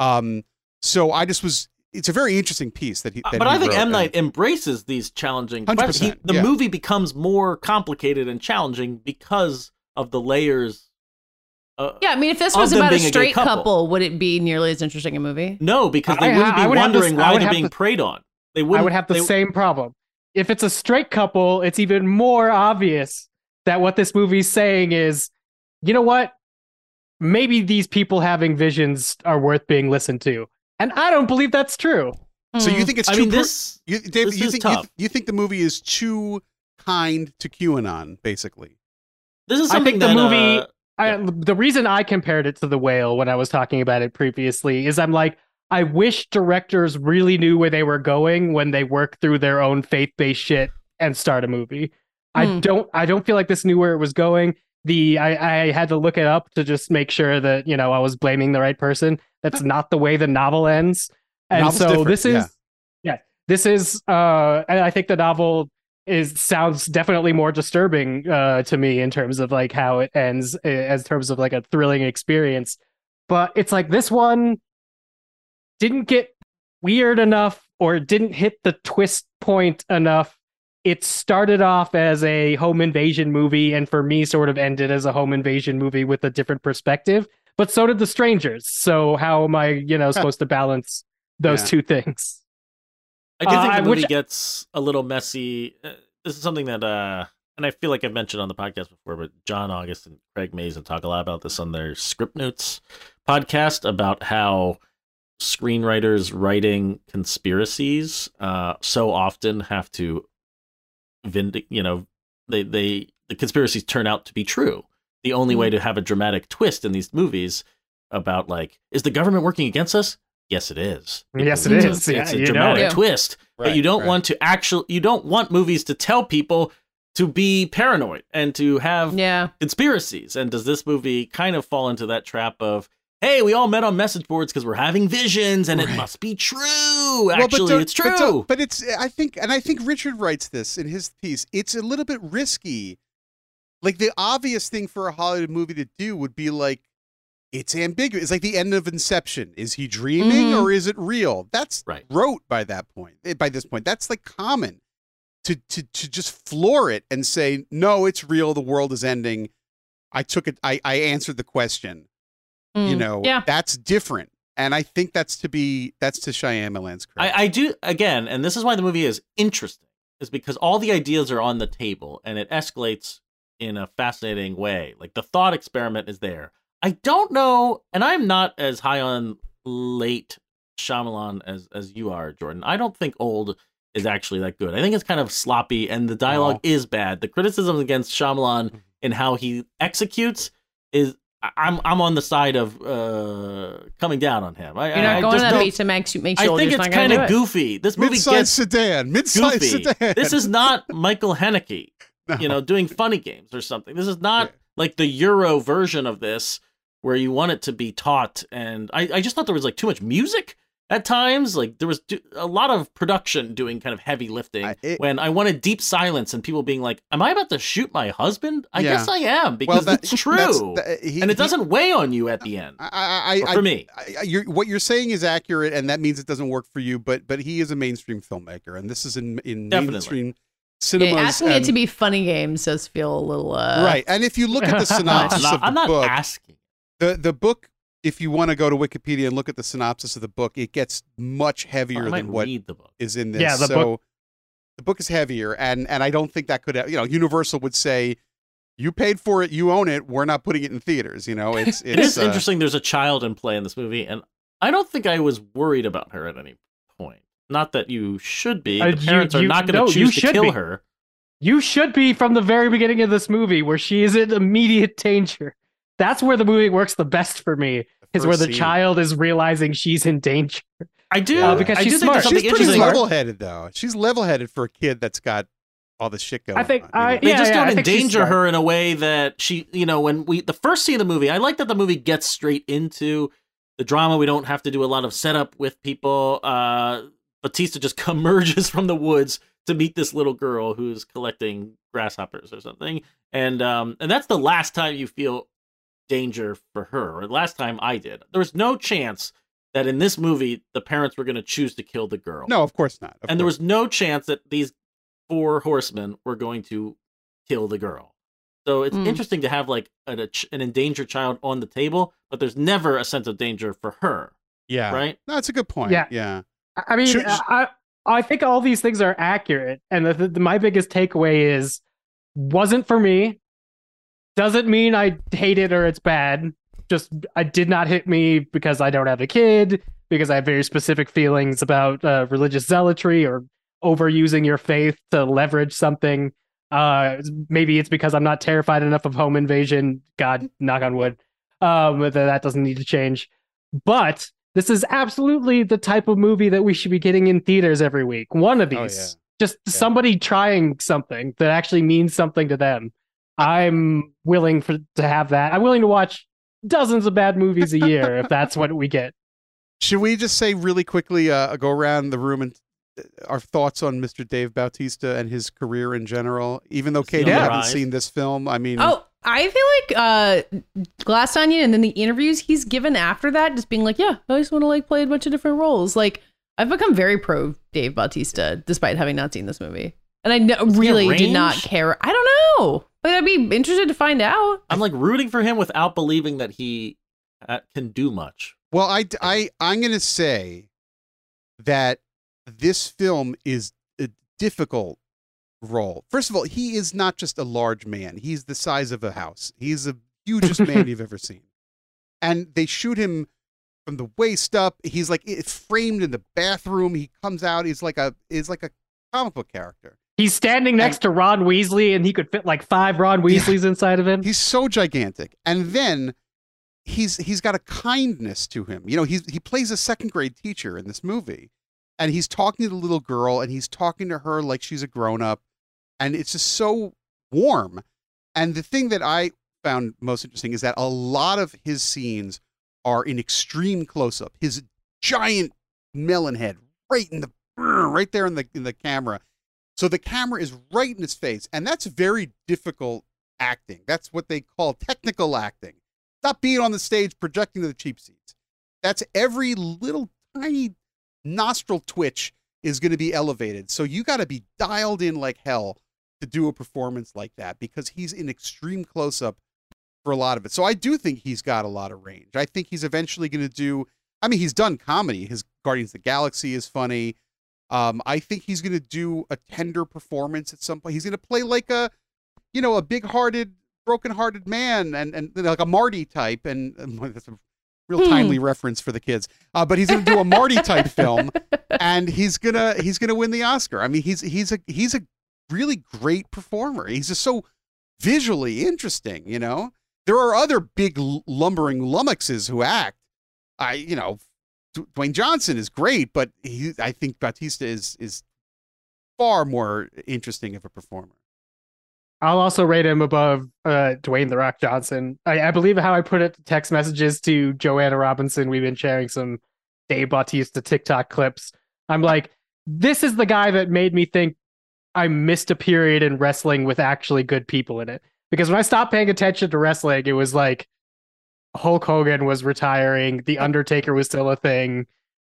um so i just was it's a very interesting piece that he Uh, that but he I think wrote, M and- Night embraces these challenging 100%, questions. He- the yeah. movie becomes more complicated and challenging because of the layers. Uh, Yeah, I mean, if this was about a being a straight couple. couple. would it be nearly as interesting a movie? No, because they I- wouldn't I be would wondering I why would they're being to- preyed on. They wouldn't. I would have the they- same problem. If it's a straight couple, it's even more obvious that what this movie's saying is, you know what? Maybe these people having visions are worth being listened to. And I don't believe that's true. so you Mm. think it's I too mean, per- this. you, David, this you is think you, tough. you think the movie is too kind to QAnon, basically? This is I something think the movie- uh, I, the reason I compared it to the whale when I was talking about it previously is I'm like, I wish directors really knew where they were going when they work through their own faith-based shit and start a movie. I Hmm. don't I don't feel like this knew where it was going. The I, I had to look it up to just make sure that, you know, I was blaming the right person. That's not the way the novel ends. And novel's so different, this is yeah. yeah. this is uh and I think the novel is sounds definitely more disturbing uh to me in terms of like how it ends uh, as terms of like a thrilling experience but it's like this one didn't get weird enough or didn't hit the twist point enough it started off as a home invasion movie and for me sort of ended as a home invasion movie with a different perspective but so did the strangers so how am i you know supposed to balance those Yeah. two things I do think Uh, the movie which- gets a little messy. Uh, This is something that, uh, and I feel like I've mentioned on the podcast before, but John August and Craig Mazin talk a lot about this on their Script Notes podcast about how screenwriters writing conspiracies uh, so often have to vindic, you know, they they the conspiracies turn out to be true. The only way to have a dramatic twist in these movies about like, is the government working against us? Yes, it is. Yes, Because it it's Yeah, it's a you know dramatic it. twist but you don't want to actually you don't want movies to tell people to be paranoid and to have Yeah. conspiracies and does this movie kind of fall into that trap of hey we all met on message boards because we're having visions and it must be true Well, but actually don't- it's true don't- But, it's I think and I think Richard writes this in his piece. It's a little bit risky. Like the obvious thing for a Hollywood movie to do would be like it's ambiguous. It's like the end of Inception. Is he dreaming Mhm. or is it real? That's Right. rote by that point. eh, By this point, that's like common to to to just floor it and say no, it's real. The world is ending. I took it. I I answered the question. You Mm. know, Yeah. that's different. And I think that's to be that's to Shyamalan's credit. I, I do again and this is why the movie is interesting is because all the ideas are on the table and it escalates in a fascinating way like the thought experiment is there i don't know and i'm not as high on late Shyamalan as as you are jordan i don't think old is actually that good i think it's kind of sloppy and the dialogue Oh. is bad the criticism against Shyamalan and how he executes is I- I'm I'm on the side of uh, coming down on him. I, You're not I going just to that don't- beat to make you make I think it's kind do of it. goofy. This movie Mid-sized gets sedan. Mid-sized goofy. sedan. This is not Michael Haneke, No. you know, doing funny games or something. This is not Yeah. like the Euro version of this where you want it to be taught. And I, I just thought there was like too much music at times. Like there was do- a lot of production doing kind of heavy lifting I- it- when I wanted deep silence and people being like, "Am I about to shoot my husband?" I Yeah. guess I am because that- it's true, that's- that- he- and it he- doesn't weigh on you at the end. I, I, I, for me. I, I, you're, what you're saying is accurate, and that means it doesn't work for you. But but he is a mainstream filmmaker, and this is in in Definitely. mainstream Yeah, cinemas. asking it to be funny games does feel a little uh, right. And if you look at the I'm synopsis not, of the I'm not book, asking. the the book, if you want to go to Wikipedia and look at the synopsis of the book, it gets much heavier than what the book. is in this. Yeah, the so book- the book is heavier, and and I don't think that could you know Universal would say. You paid for it, you own it. We're not putting it in theaters. You know, it's it's it is uh, interesting. There's a child in play in this movie, and I don't think I was worried about her at any point. Not that you should be. Uh, The you- parents are you- not going to no, you choose to should kill be. her. You should be from the very beginning of this movie where she is in immediate danger. That's where the movie works the best for me, is where the scene. child is realizing she's in danger. I do Uh, because I she's do smart. think there's something She's pretty level-headed though. She's level-headed for a kid that's got all this shit going. I think on, you I- know? They Yeah, just yeah, don't think endanger her in a way that she, you know, when we the first scene of the movie, I like that the movie gets straight into the drama. We don't have to do a lot of setup with people. Uh Batista just emerges from the woods to meet this little girl who's collecting grasshoppers or something. And um and that's the last time you feel danger for her, or last time I did. There was no chance that in this movie the parents were going to choose to kill the girl no, of course not. Of and there was no chance that these four horsemen were going to kill the girl. So it's Mm. interesting to have like an, a ch- an endangered child on the table, but there's never a sense of danger for her, yeah. right? No, that's a good point. Yeah. yeah. I- I mean, Should- I I think all these things are accurate, and the, the, my biggest takeaway is wasn't for me. Doesn't mean I hate it or it's bad. Just I did not hit me because I don't have a kid, because I have very specific feelings about uh, religious zealotry or overusing your faith to leverage something. Uh, maybe it's because I'm not terrified enough of home invasion. God, knock on wood. Um, that that doesn't need to change. But this is absolutely the type of movie that we should be getting in theaters every week. One of Oh, these. Just somebody trying something that actually means something to them. I'm willing for to have that. I'm willing to watch dozens of bad movies a year if that's what we get. Should we just say really quickly, uh, go around the room and uh, our thoughts on Mr. Dave Bautista and his career in general? Even though Katey, on you the haven't seen this film, I mean, Oh, I feel like uh Glass Onion and then the interviews he's given after that, just being like, yeah, I just want to like play a bunch of different roles. Like I've become very pro Dave Bautista despite having not seen this movie. And I no, really did not care. I don't know. But I'd be interested to find out. I'm like rooting for him without believing that he uh, can do much. Well, I, I, I'm going to say that this film is a difficult role. First of all, he is not just a large man. He's the size of a house. He's the hugest man you've ever seen. And they shoot him from the waist up. He's like it's framed in the bathroom. He comes out. He's like a is like a comic book character. He's standing next to Ron Weasley, and he could fit like five Ron Weasleys inside of him. He's so gigantic. And then he's he's got a kindness to him. You know, he's he plays a second grade teacher in this movie. And he's talking to the little girl and he's talking to her like she's a grown up. And it's just so warm. And the thing that I found most interesting is that a lot of his scenes are in extreme close up. His giant melon head right in the right there in the in the camera. So the camera is right in his face, and that's very difficult acting. That's what they call technical acting. Not being on the stage projecting to the cheap seats. That's every little tiny nostril twitch is going to be elevated. So you got to be dialed in like hell to do a performance like that because he's in extreme close up for a lot of it. So I do think he's got a lot of range. I think he's eventually going to do. I mean, he's done comedy. His Guardians of the Galaxy is funny. Um, I think he's going to do a tender performance at some point. He's going to play like a, you know, a big-hearted, broken-hearted man, and and like a Marty type. And, and that's a real Hmm. timely reference for the kids. Uh, but he's going to do a Marty type film, and he's gonna he's gonna win the Oscar. I mean, he's he's a he's a really great performer. He's just so visually interesting. You know, there are other big lumbering lummoxes who act. I you know, Dwayne Johnson is great, but he I think Batista is is far more interesting of a performer. I'll also rate him above uh, Dwayne the Rock Johnson. I, I believe how I put it text messages to Joanna Robinson. We've been sharing some Dave Bautista TikTok clips. I'm like, this is the guy that made me think I missed a period in wrestling with actually good people in it. Because when I stopped paying attention to wrestling, it was like Hulk Hogan was retiring, The Undertaker was still a thing.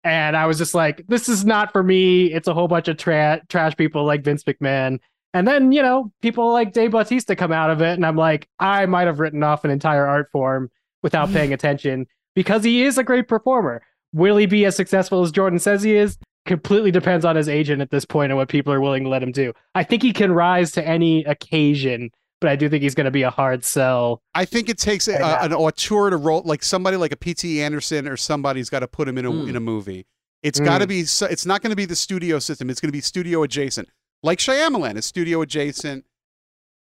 And I was just like, this is not for me. It's a whole bunch of tra- trash people like Vince McMahon. And then, you know, people like Dave Bautista come out of it, and I'm like, I might have written off an entire art form without paying attention because he is a great performer. Will he be as successful as Jordan says he is? Completely depends on his agent at this point and what people are willing to let him do. I think he can rise to any occasion, but I do think he's going to be a hard sell. I think it takes a, Right an auteur to roll like somebody like a P.T. Anderson or somebody's got to put him in a Mm. in a movie. It's Mm. got to be. It's not going to be the studio system. It's going to be studio adjacent. like Shyamalan is studio adjacent.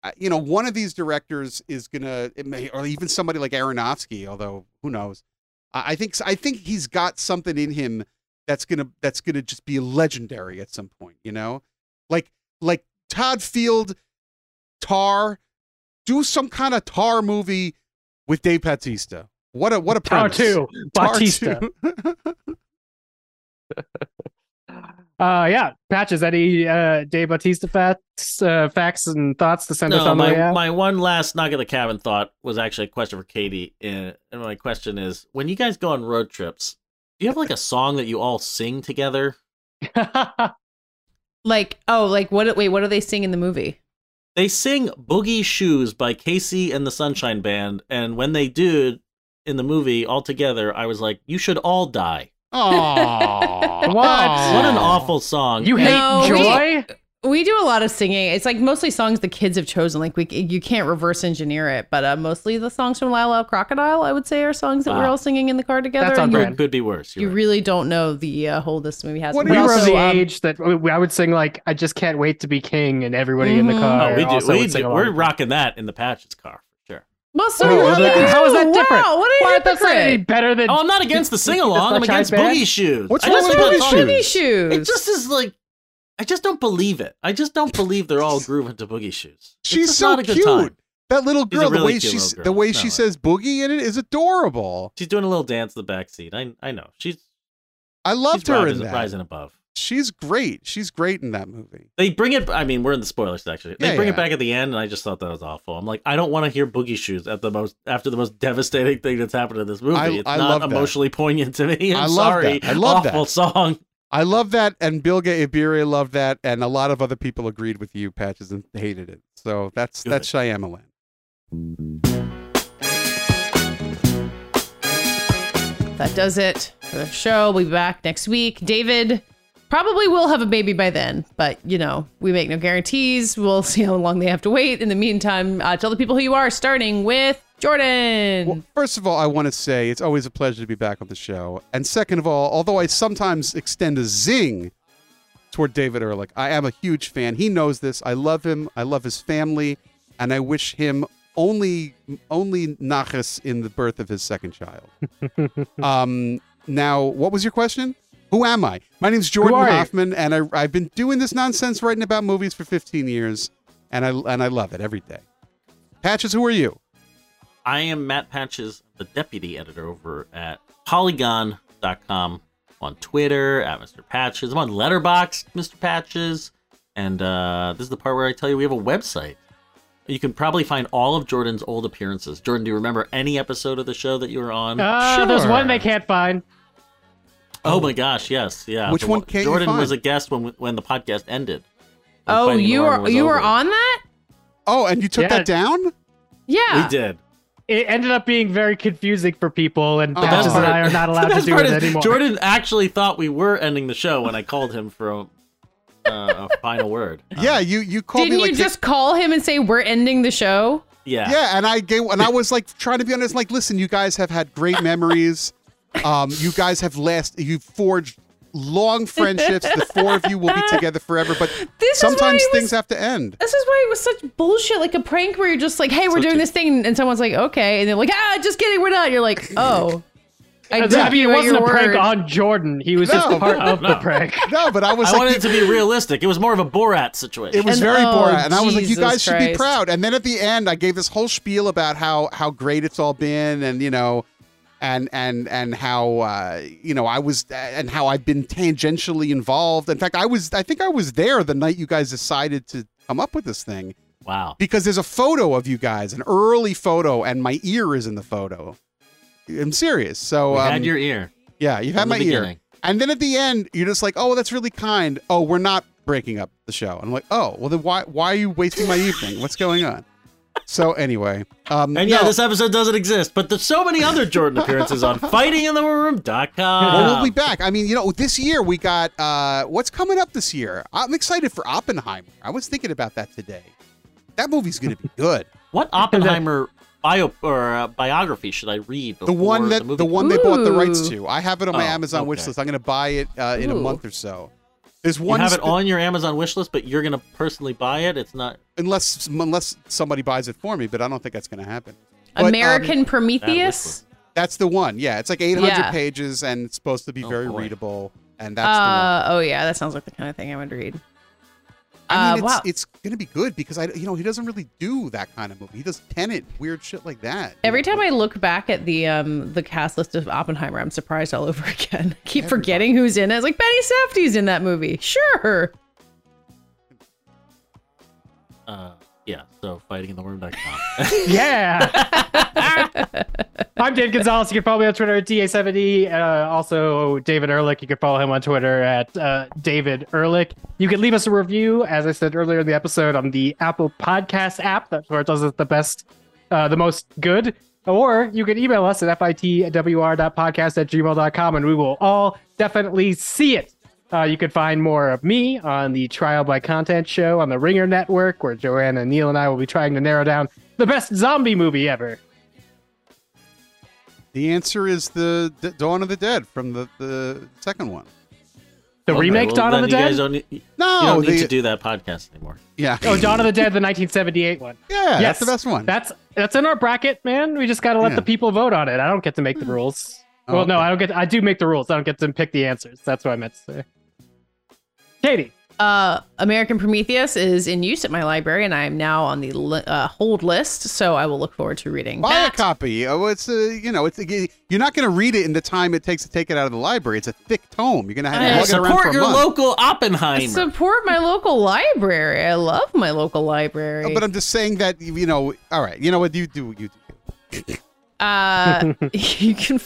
Uh, you know, one of these directors is gonna, may, or even somebody like Aronofsky, although who knows. I I think I think he's got something in him that's gonna that's gonna just be legendary at some point. You know, like like Todd Field, Tar, do some kind of Tar movie with Dave Bautista. What a what a Tar premise. two, Tar Batista. 2. Uh, yeah, patches. Any uh, Dave Bautista facts, uh, facts and thoughts to send us on the way my, out? my one last knock at the cabin thought was actually a question for Katey. And and my question is when you guys go on road trips, do you have like a song that you all sing together? Like, oh, like what? Wait, what do they sing in the movie? They sing Boogie Shoes by KC and the Sunshine Band. And when they do in the movie all together, I was like, you should all die. Aw. What? What an awful song. you hate No, joy? We do a lot of singing. It's like mostly songs the kids have chosen. Like we, you can't reverse engineer it, but uh, mostly the songs from Lyle Lyle Crocodile, I would say, are songs that we're all singing in the car together. That's on brand. could be worse. You're right. really don't know the uh, whole this movie has. What We we do were of also, the um, age that I would sing like "I just can't wait to be king," and everybody in the Mhm. car. Oh, we do. We would sing do. We're rocking that in the Patches car for sure. Well, so Oh, do that- how is that different? Wow, what a Why that's not any better than? Oh, I'm not against the sing along. I'm against Band? Boogie Shoes. What's I wrong just with Boogie Shoes? Boogie shoes. It just is like I just don't believe it. I just don't believe they're all grooving to Boogie Shoes. She's so not a good cute. time. That little girl, the way the way she says boogie in it is adorable. She's doing a little dance in the back seat. I I know. She's I loved she's her rising, in that. rising above. She's great. She's great in that movie. They bring it. I mean, we're in the spoilers section. They Yeah, bring yeah. it back at the end, and I just thought that was awful. I'm like, I don't want to hear Boogie Shoes at the most after the most devastating thing that's happened in this movie. I- it's I not love that. emotionally poignant to me. I'm sorry. I love sorry. that. I love awful that. song. I love that, and Bilge Ebiri loved that, and a lot of other people agreed with you, Patches, and hated it. So that's Good. that's Shyamalan. That does it for the show. We'll be back next week. David probably will have a baby by then, but you know, we make no guarantees. We'll see how long they have to wait. In the meantime, uh, tell the people who you are, starting with Jordan. Well, first of all, I want to say it's always a pleasure to be back on the show. And second of all, although I sometimes extend a zing toward David Ehrlich, I am a huge fan. He knows this. I love him. I love his family, and I wish him only only nachas in the birth of his second child. um, now, what was your question? Who am I? My name's Jordan? Hoffman, and I, I've been doing this nonsense writing about movies for 15 years, and I and I love it every day. Patches, who are you? I am Matt Patches, the deputy editor over at Polygon.com on Twitter at Mr. Patches. I'm on Letterboxd, Mr. Patches, and uh, this is the part where I tell you we have a website. You can probably find all of Jordan's old appearances. Jordan, do you remember any episode of the show that you were on? Uh, There's one they can't find. oh my gosh, yes, yeah. Which The one can't you Jordan was a guest when when the podcast ended. Oh, you were was you were on that? Oh, and you took Yeah. that down? Yeah. We did. It ended up being very confusing for people, and Oh. Patches and I are not allowed the to best do part it is anymore. Jordan actually thought we were ending the show when I called him for a, uh, a final word. Yeah, you you called Didn't me you like just call him and say we're ending the show? yeah. yeah, and I gave and I was like trying to be honest, like, listen, you guys have had great memories. Um, you guys have last you've forged long friendships. The four of you will be together forever, but This sometimes it was- things have to end. This is why it was such bullshit, like a prank where you're just like, "Hey, we're Such doing a- this thing," and someone's like, "Okay," and they're like, "Ah, just kidding, we're not." You're like, "Oh, I I took mean, it wasn't a your prank on Jordan. He was just No, part of the prank. No, but I was I like wanted it to be realistic. It was more of a Borat situation. It was And- very oh, Borat, and I was like, "You Jesus guys should be proud." And then at the end, I gave this whole spiel about how how great it's all been, and you know, and and and how uh, you know I was, and how I've been tangentially involved. In fact, I was, I think I was there the night you guys decided to come up with this thing wow. because there's a photo of you guys, an early photo, and my ear is in the photo. I'm serious. So um, had your ear. yeah, you had my ear. And then at the end, you're just like, "Oh, that's really kind." Oh, we're not breaking up the show. I'm like, "Oh, well then why why are you wasting my evening? What's going on?" So anyway, um, And yeah, no, this episode doesn't exist, but there's so many other Jordan appearances on fightingintheroom.com. well, we'll be back. I mean, you know, this year we got uh, what's coming up this year. I'm excited for Oppenheimer. I was thinking about that today. That movie's going to be good. What Oppenheimer bio or uh, biography should I read? The one that the, the one they bought the rights to. I have it on my Oh, Amazon okay. wish list. I'm going to buy it uh, in a month or so. There's You one have it spe- on your Amazon wish list, but you're gonna personally buy it. It's not. unless unless somebody buys it for me, but I don't think that's going to happen. But, um, American That Prometheus. that's the one. Yeah, it's like 800 Yeah. pages and it's supposed to be Oh, very boy. readable. And that's the one. Uh, oh yeah, that sounds like the kind of thing I would read. I mean, uh, it's, wow. it's going to be good because I, you know, he doesn't really do that kind of movie. He does Tenet, weird shit like that. Every time I look back at the um the cast list of Oppenheimer, I'm surprised all over again. Keep forgetting who's in it. It's like Benny Safdie's in that movie. Sure. Uh, yeah. So fightinginthewarroom.com. Yeah. I'm Dave Gonzalez. You can follow me on Twitter at DA70. Uh, also, David Ehrlich. You can follow him on Twitter at uh, David Ehrlich. You can leave us a review, as I said earlier in the episode, on the Apple Podcast app. That's where it does it the best, uh, the most good. Or you can email us at fitwr.podcast at gmail.com and we will all definitely see it. Uh, you can find more of me on the Trial by Content show on the Ringer Network, where Joanna, Neil, and I will be trying to narrow down the best zombie movie ever. The answer is the D- Dawn of the Dead from the, the second one. The Okay, remake well, Dawn of the Dead? Guys don't need, you don't need to do that podcast anymore. Yeah. Oh, Dawn of the Dead, the 1978 one. Yeah, yes, that's the best one. That's that's in our bracket, man. We just got to let Yeah. the people vote on it. I don't get to make the rules. Oh, well, no, okay. I don't get. I do make the rules. I don't get to pick the answers. That's what I meant to say. Katey, Uh, American Prometheus is in use at my library, and I am now on the li- uh, hold list. So I will look forward to reading Buy a copy. Oh, it's uh, you know, it's you're not going to read it in the time it takes to take it out of the library. It's a thick tome. You're going to have Hey, to lug it around for Support a your month. local Oppenheimer. Support my local library. I love my local library. No, but I'm just saying that you know. All right, you know what you do. You do. Uh, you can.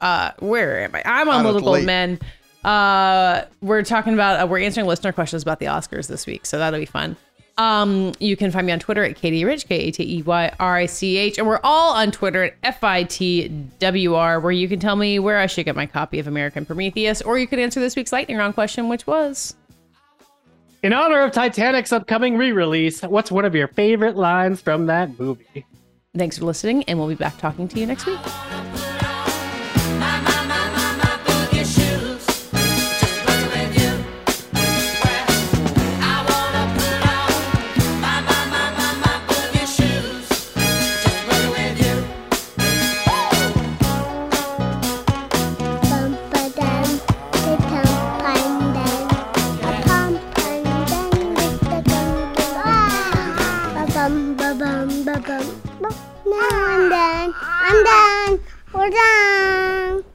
Uh, where am I? I'm on Out of Little late. Gold Men. Uh, we're talking about. Uh, we're answering listener questions about the Oscars this week, so that'll be fun. Um, you can find me on Twitter at Katey Rich, K A T E Y R I C H, and we're all on Twitter at F I T W R, where you can tell me where I should get my copy of American Prometheus, or you could answer this week's lightning round question, which was. in honor of Titanic's upcoming re-release, what's one of your favorite lines from that movie? Thanks for listening, and we'll be back talking to you next week. Ba bum. Now I'm